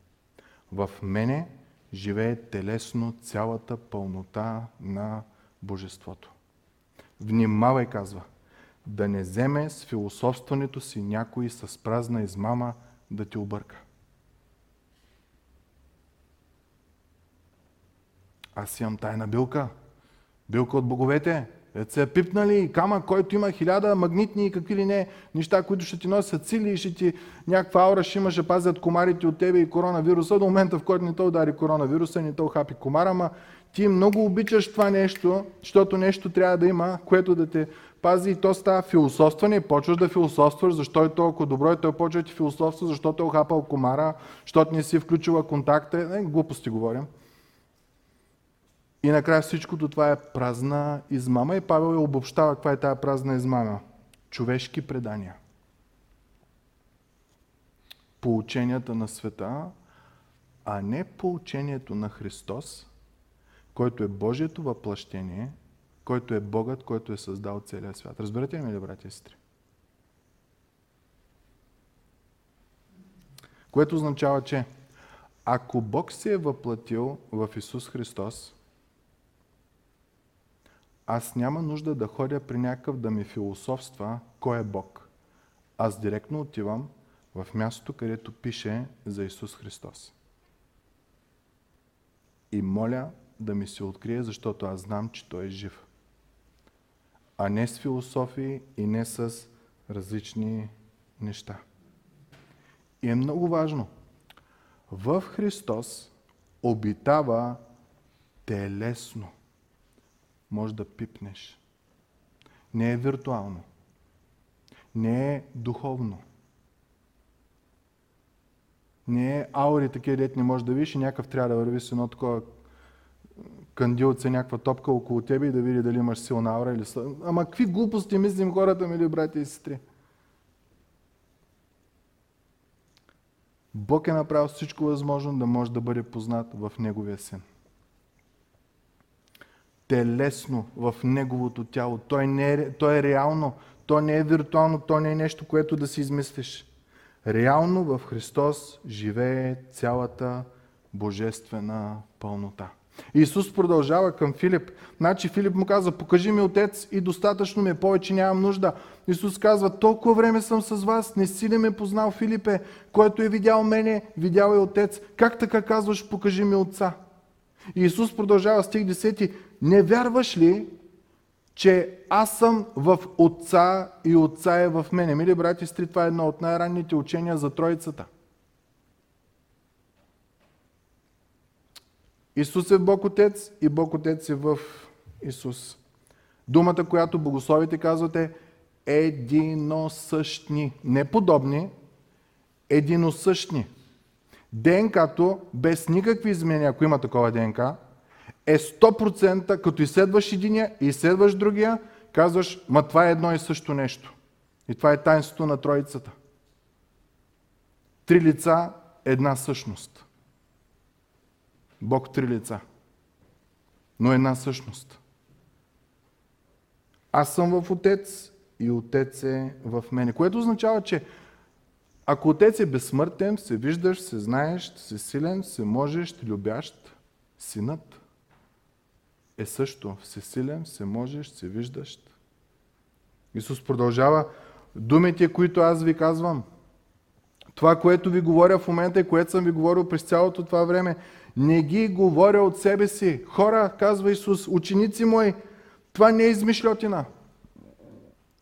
В мене живее телесно цялата пълнота на Божеството. Внимавай, казва, да не вземе с философстването си някой с празна измама да ти обърка. Аз имам тайна билка. Билка от боговете. Ето се е пипнали камък, който има хиляда магнитни и какви ли не неща, които ще ти носят сили и ще ти някаква аура ще има, ще пазят комарите от тебе и коронавируса. До момента, в който не те удари коронавируса, не те хапи комара, ма ти много обичаш това нещо, защото нещо трябва да има, което да те пази и то става философстване и почваш да философстваш, защо е толкова добро и той почва да ти философства, защото е охапал комара, защото не си включила контакта. Не, глупости говорим. И накрая всичкото това е празна измама и Павел я обобщава каква е тази празна измама. Човешки предания. Поученията на света, а не поучението на Христос, който е Божието въплъщение, който е Богът, който е създал целия свят. Разберете ли, мили братя и сестри? Което означава, че ако Бог се е въплатил в Исус Христос, аз няма нужда да ходя при някакъв да ми философства кой е Бог. Аз директно отивам в мястото, където пише за Исус Христос. И моля да ми се открие, защото аз знам, че Той е жив. А не с философии и не с различни неща. И е много важно. В Христос обитава телесно може да пипнеш. Не е виртуално. Не е духовно. Не е аури такива, дет не можеш да видиш и някакъв трябва да върви с едно такова кандилце, някаква топка около тебе и да види дали имаш силна аура или... Ама какви глупости мислим хората, мили брати и сестри? Бог е направил всичко възможно да може да бъде познат в Неговия син телесно в неговото тяло. Той, не е, той е реално, то не е виртуално, то не е нещо, което да си измислиш. Реално в Христос живее цялата божествена пълнота. Исус продължава към Филип. Значи Филип му казва, покажи ми отец и достатъчно ми е, повече нямам нужда. Исус казва, толкова време съм с вас, не си ли ме познал Филипе, който е видял мене, видял е отец. Как така казваш, покажи ми отца? И Исус продължава стих 10. Не вярваш ли, че аз съм в Отца и Отца е в мене? Мили брати и това е едно от най-ранните учения за Троицата. Исус е Бог Отец и Бог Отец е в Исус. Думата, която богословите казвате, единосъщни. Не подобни, единосъщни. ДНК-то без никакви изменения, ако има такова ДНК, е 100%, като изследваш единия и изследваш другия, казваш, ма това е едно и също нещо. И това е таинството на Троицата. Три лица, една същност. Бог три лица, но една същност. Аз съм в Отец и Отец е в мене. Което означава, че ако Отец е безсмъртен, се виждаш, се знаеш, се силен, се можеш, любящ, синът е също всесилен, всеможеш, всевиждащ. Исус продължава, думите, които аз ви казвам, Това, което ви говоря в момента и което съм ви говорил през цялото това време, не ги говоря от себе си. Хора, казва Исус, ученици мои, това не е измишлетина.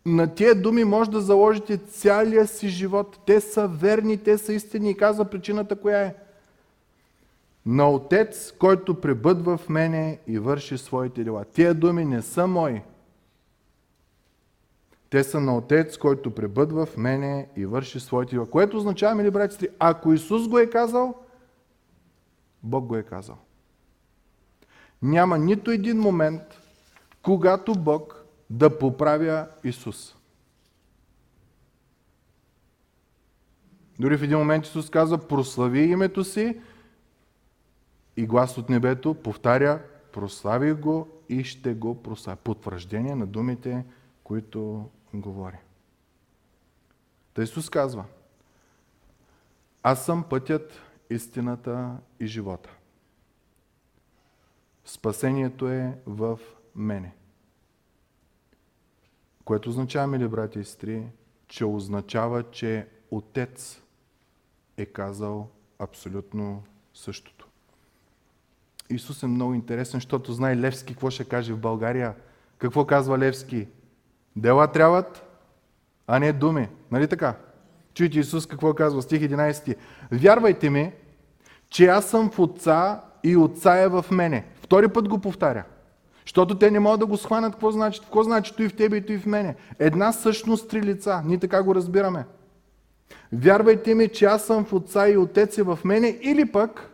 На тия думи може да заложите цялия си живот. Те са верни, те са истини. И казва причината коя е. На Отец, който пребъдва в мене и върши своите дела. Тия думи не са мои. Те са на Отец, който пребъдва в мене и върши своите дела. Което означава, мили братци, ако Исус го е казал, Бог го е казал. Няма нито един момент, когато Бог да поправя Исус. Дори в един момент Исус казва, прослави името си и глас от небето повтаря, прослави го и ще го прославя. Потвърждение на думите, които говори. Та Исус казва, аз съм пътят, истината и живота. Спасението е в мене. Което означава, мили брати и сестри, че означава, че Отец е казал абсолютно същото. Исус е много интересен, защото знае Левски какво ще каже в България. Какво казва Левски? Дела трябват, а не думи. Нали така? Чуйте Исус какво казва, стих 11. Вярвайте ми, че аз съм в Отца и Отца е в мене. Втори път го повтаря. Защото те не могат да го схванат какво значи. Какво значи той в тебе и той в мене? Една същност, три лица. Ние така го разбираме. Вярвайте ми, че аз съм в Отца и Отец е в мене, или пък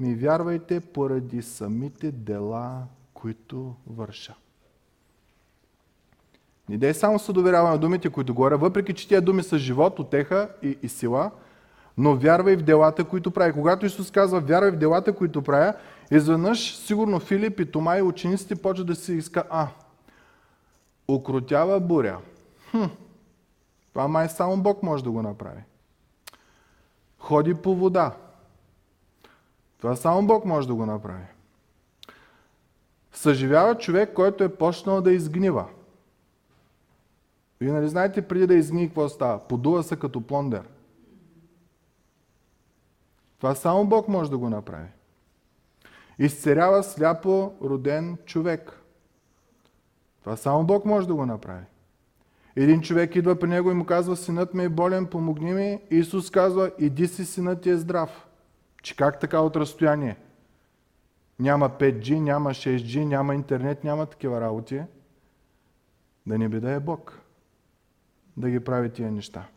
ми вярвайте поради самите дела, които върша. Не дей само се доверява на думите, които говоря, въпреки че тия думи са живот, отеха и, и сила, но вярвай в делата, които прави. Когато Исус казва, вярвай в делата, които правя, изведнъж, сигурно Филип и Тома и учениците почват да си иска, а, окротява буря. Хм, това май само Бог може да го направи. Ходи по вода. Това само Бог може да го направи. Съживява човек, който е почнал да изгнива. Вие нали знаете преди да изгни какво става? Подува се като плондер. Това само Бог може да го направи. Изцерява сляпо роден човек. Това само Бог може да го направи. Един човек идва при него и му казва, синът ми е болен, помогни ми. Исус казва, иди си, синът ти е здрав. Че как така от разстояние? Няма 5G, няма 6G, няма интернет, няма такива работи. Да не би да е Бог да ги прави тия неща.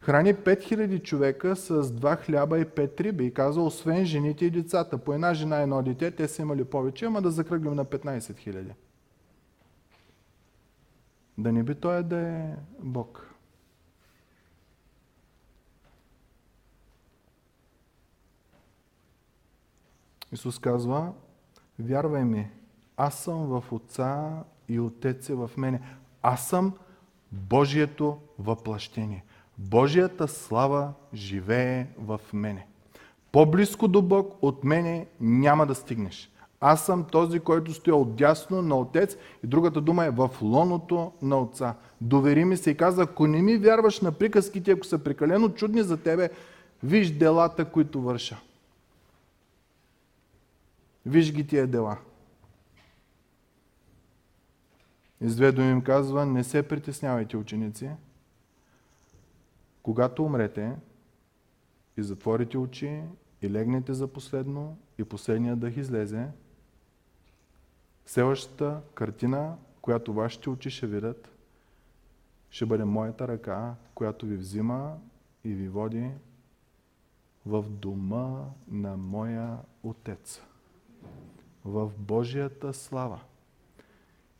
Храни 5000 човека с два хляба и пет риби и казва, освен жените и децата. По една жена и едно дете, те са имали повече, ама да закръглим на 15 000. Да не би той да е Бог. Исус казва, вярвай ми, аз съм в Отца и Отец е в мене. Аз съм Божието въплъщение. Божията слава живее в мене. По-близко до Бог от мене няма да стигнеш. Аз съм този, който стоя отдясно на Отец и другата дума е в лоното на Отца. Довери ми се и каза, ако не ми вярваш на приказките, ако са прекалено чудни за тебе, виж делата, които върша. Виж ги тия дела. И им казва, не се притеснявайте, ученици. Когато умрете и затворите очи и легнете за последно и последният дъх излезе, следващата картина, която вашите очи ще видят, ще бъде моята ръка, която ви взима и ви води в дома на моя Отец. В Божията слава.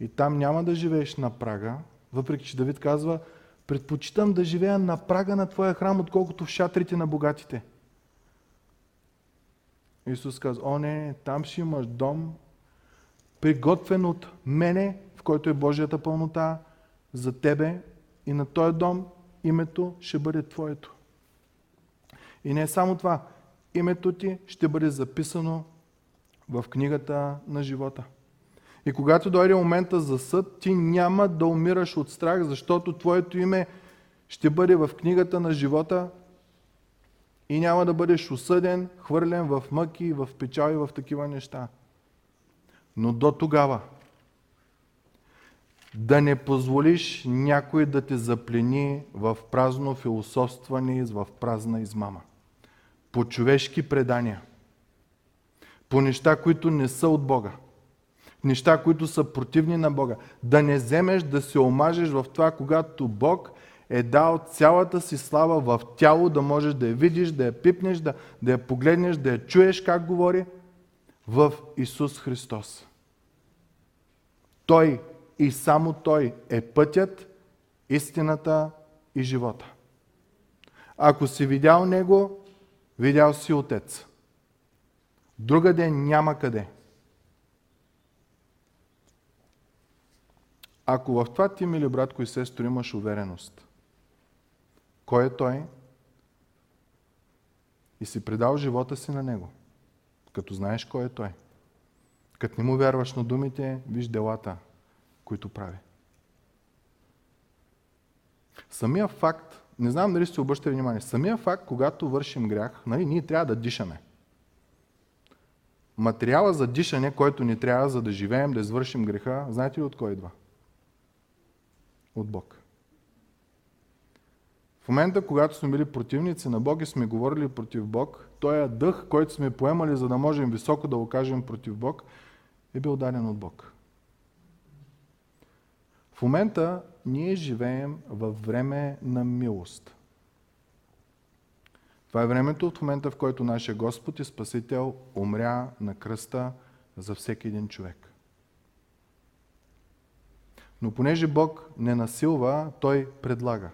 И там няма да живееш на прага, въпреки че Давид казва, предпочитам да живея на прага на твоя храм, отколкото в шатрите на богатите. Исус казва, о не, там ще имаш дом, приготвен от мене, в който е Божията пълнота, за тебе и на този дом името ще бъде твоето. И не е само това, името ти ще бъде записано в книгата на живота. И когато дойде момента за съд, ти няма да умираш от страх, защото твоето име ще бъде в книгата на живота и няма да бъдеш осъден, хвърлен в мъки, в печал и в такива неща. Но до тогава да не позволиш някой да те заплени в празно философстване, в празна измама. По човешки предания. По неща, които не са от Бога. Неща, които са противни на Бога. Да не вземеш да се омажеш в това, когато Бог е дал цялата си слава в тяло, да можеш да я видиш, да я пипнеш, да, да я погледнеш, да я чуеш как говори в Исус Христос. Той и само Той е пътят, истината и живота. Ако си видял Него, видял си Отец. Друга ден няма къде. Ако в това ти, мили братко и сестро, имаш увереност, кой е Той и си предал живота си на Него, като знаеш кой е Той, като не му вярваш на думите, виж делата – които прави. Самия факт, не знам дали сте обръщали внимание, самия факт, когато вършим грях, нали, ние трябва да дишаме. Материала за дишане, който ни трябва, за да живеем, да извършим греха, знаете ли от кой идва? От Бог. В момента, когато сме били противници на Бог и сме говорили против Бог, този дъх, който сме поемали, за да можем високо да го кажем против Бог, е бил даден от Бог. В момента ние живеем във време на милост. Това е времето от момента, в който нашия Господ и Спасител умря на кръста за всеки един човек. Но понеже Бог не насилва, Той предлага.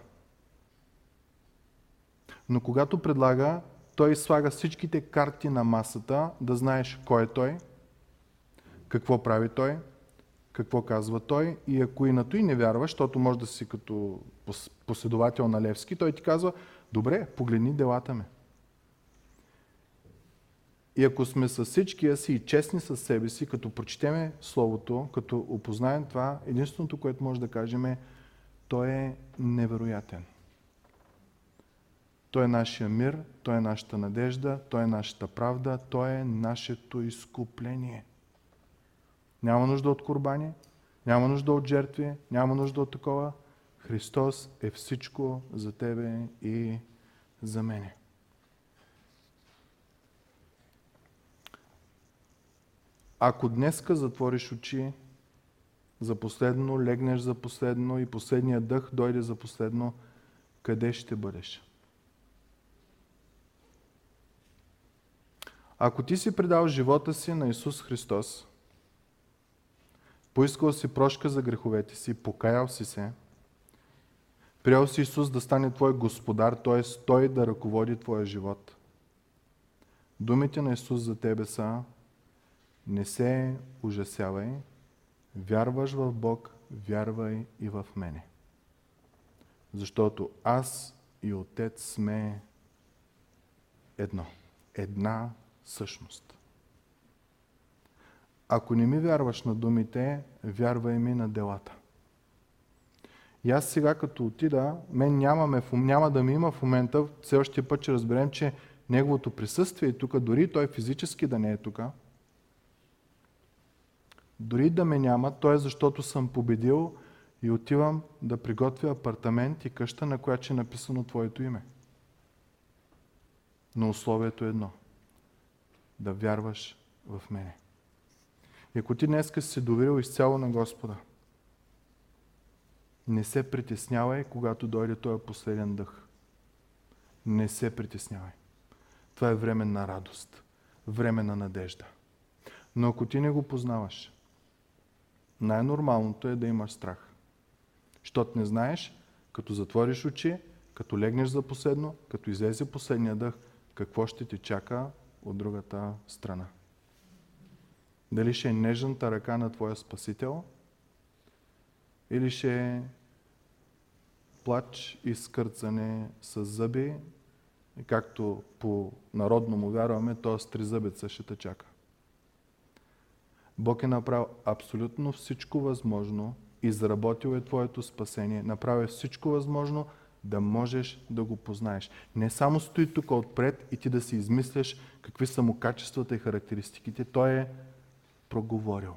Но когато предлага, Той слага всичките карти на масата, да знаеш кой е Той, какво прави Той, какво казва той и ако и на той не вярваш, защото може да си като последовател на Левски, той ти казва, добре, погледни делата ме. И ако сме с всичкия си и честни с себе си, като прочетеме Словото, като опознаем това, единственото, което може да кажем е, той е невероятен. Той е нашия мир, той е нашата надежда, той е нашата правда, той е нашето изкупление – няма нужда от курбани, няма нужда от жертви, няма нужда от такова. Христос е всичко за тебе и за мене. Ако днеска затвориш очи за последно, легнеш за последно и последният дъх дойде за последно, къде ще бъдеш? Ако ти си предал живота си на Исус Христос, Поискал си прошка за греховете си, покаял си се, приел си Исус да стане твой господар, т.е. Той да ръководи твоя живот. Думите на Исус за тебе са не се ужасявай, вярваш в Бог, вярвай и в мене. Защото аз и Отец сме едно. Една същност. Ако не ми вярваш на думите, вярвай ми на делата. И аз сега като отида, мен нямаме, няма да ми има в момента, все още път ще разберем, че неговото присъствие е тук, дори той физически да не е тук, дори да ме няма, то е защото съм победил и отивам да приготвя апартамент и къща, на която е написано Твоето име. Но условието е едно. Да вярваш в мене. И ако ти днес си доверил изцяло на Господа, не се притеснявай, когато дойде този последен дъх. Не се притеснявай. Това е време на радост, време на надежда. Но ако ти не го познаваш, най-нормалното е да имаш страх. Щото не знаеш, като затвориш очи, като легнеш за последно, като излезе последния дъх, какво ще ти чака от другата страна. Дали ще е нежната ръка на Твоя Спасител или ще плач и скърцане с зъби, както по народно му вярваме, т.е. три зъбеца ще те чака. Бог е направил абсолютно всичко възможно, изработил е Твоето спасение, направил е всичко възможно да можеш да го познаеш. Не само стои тук отпред и ти да си измисляш какви са му качествата и характеристиките. Той е проговорил.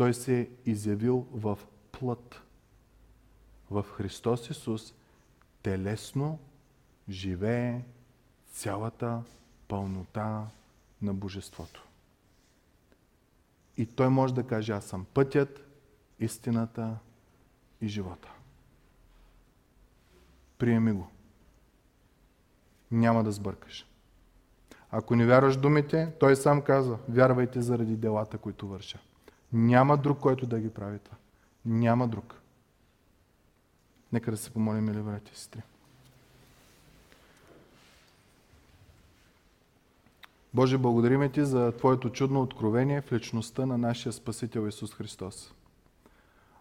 Той се е изявил в плът. В Христос Исус телесно живее цялата пълнота на Божеството. И той може да каже, аз съм пътят, истината и живота. Приеми го. Няма да сбъркаш. Ако не вярваш думите, той сам каза, вярвайте заради делата, които върша. Няма друг, който да ги прави това. Няма друг. Нека да се помолим, мили брати и сестри. Боже, благодариме Ти за Твоето чудно откровение в личността на нашия Спасител Исус Христос.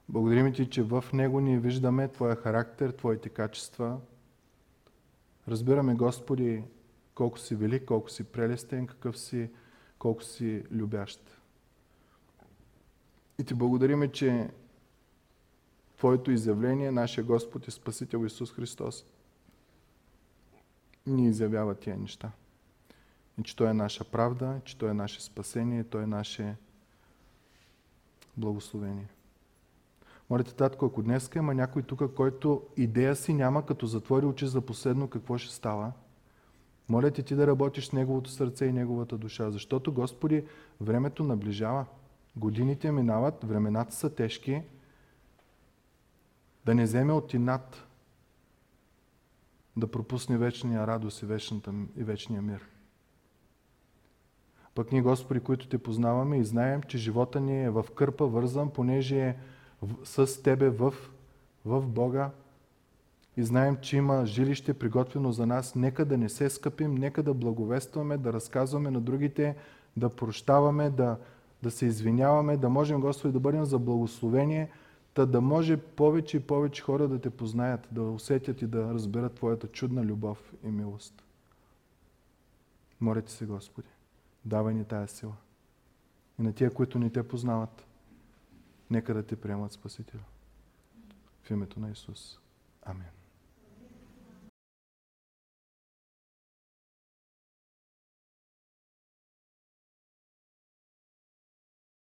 Благодарим Ти, че в Него ние виждаме Твоя характер, Твоите качества. Разбираме, Господи, колко си велик, колко си прелестен, какъв си, колко си любящ. И Ти благодариме, че Твоето изявление, нашия Господ и Спасител Исус Христос, ни изявява тия неща. И че Той е наша правда, че Той е наше спасение, Той е наше благословение. Моля те, татко, ако днес има някой тук, който идея си няма, като затвори очи за последно какво ще става, моля ти ти да работиш с неговото сърце и неговата душа, защото, Господи, времето наближава. Годините минават, времената са тежки, да не вземе от инат да пропусне вечния радост и, вечната, и вечния мир. Пък ние, Господи, които Те познаваме и знаем, че живота ни е в кърпа вързан, понеже е с Тебе в, в Бога. И знаем, че има жилище приготвено за нас, нека да не се скъпим, нека да благовестваме, да разказваме на другите, да прощаваме, да, да се извиняваме, да можем, Господи, да бъдем за благословение, та да може повече и повече хора да Те познаят, да усетят и да разберат Твоята чудна любов и милост. Моля Ти се, Господи, давай ни тая сила. И на тия, които не Те познават, нека да те приемат Спасителя. В името на Исус. Амин.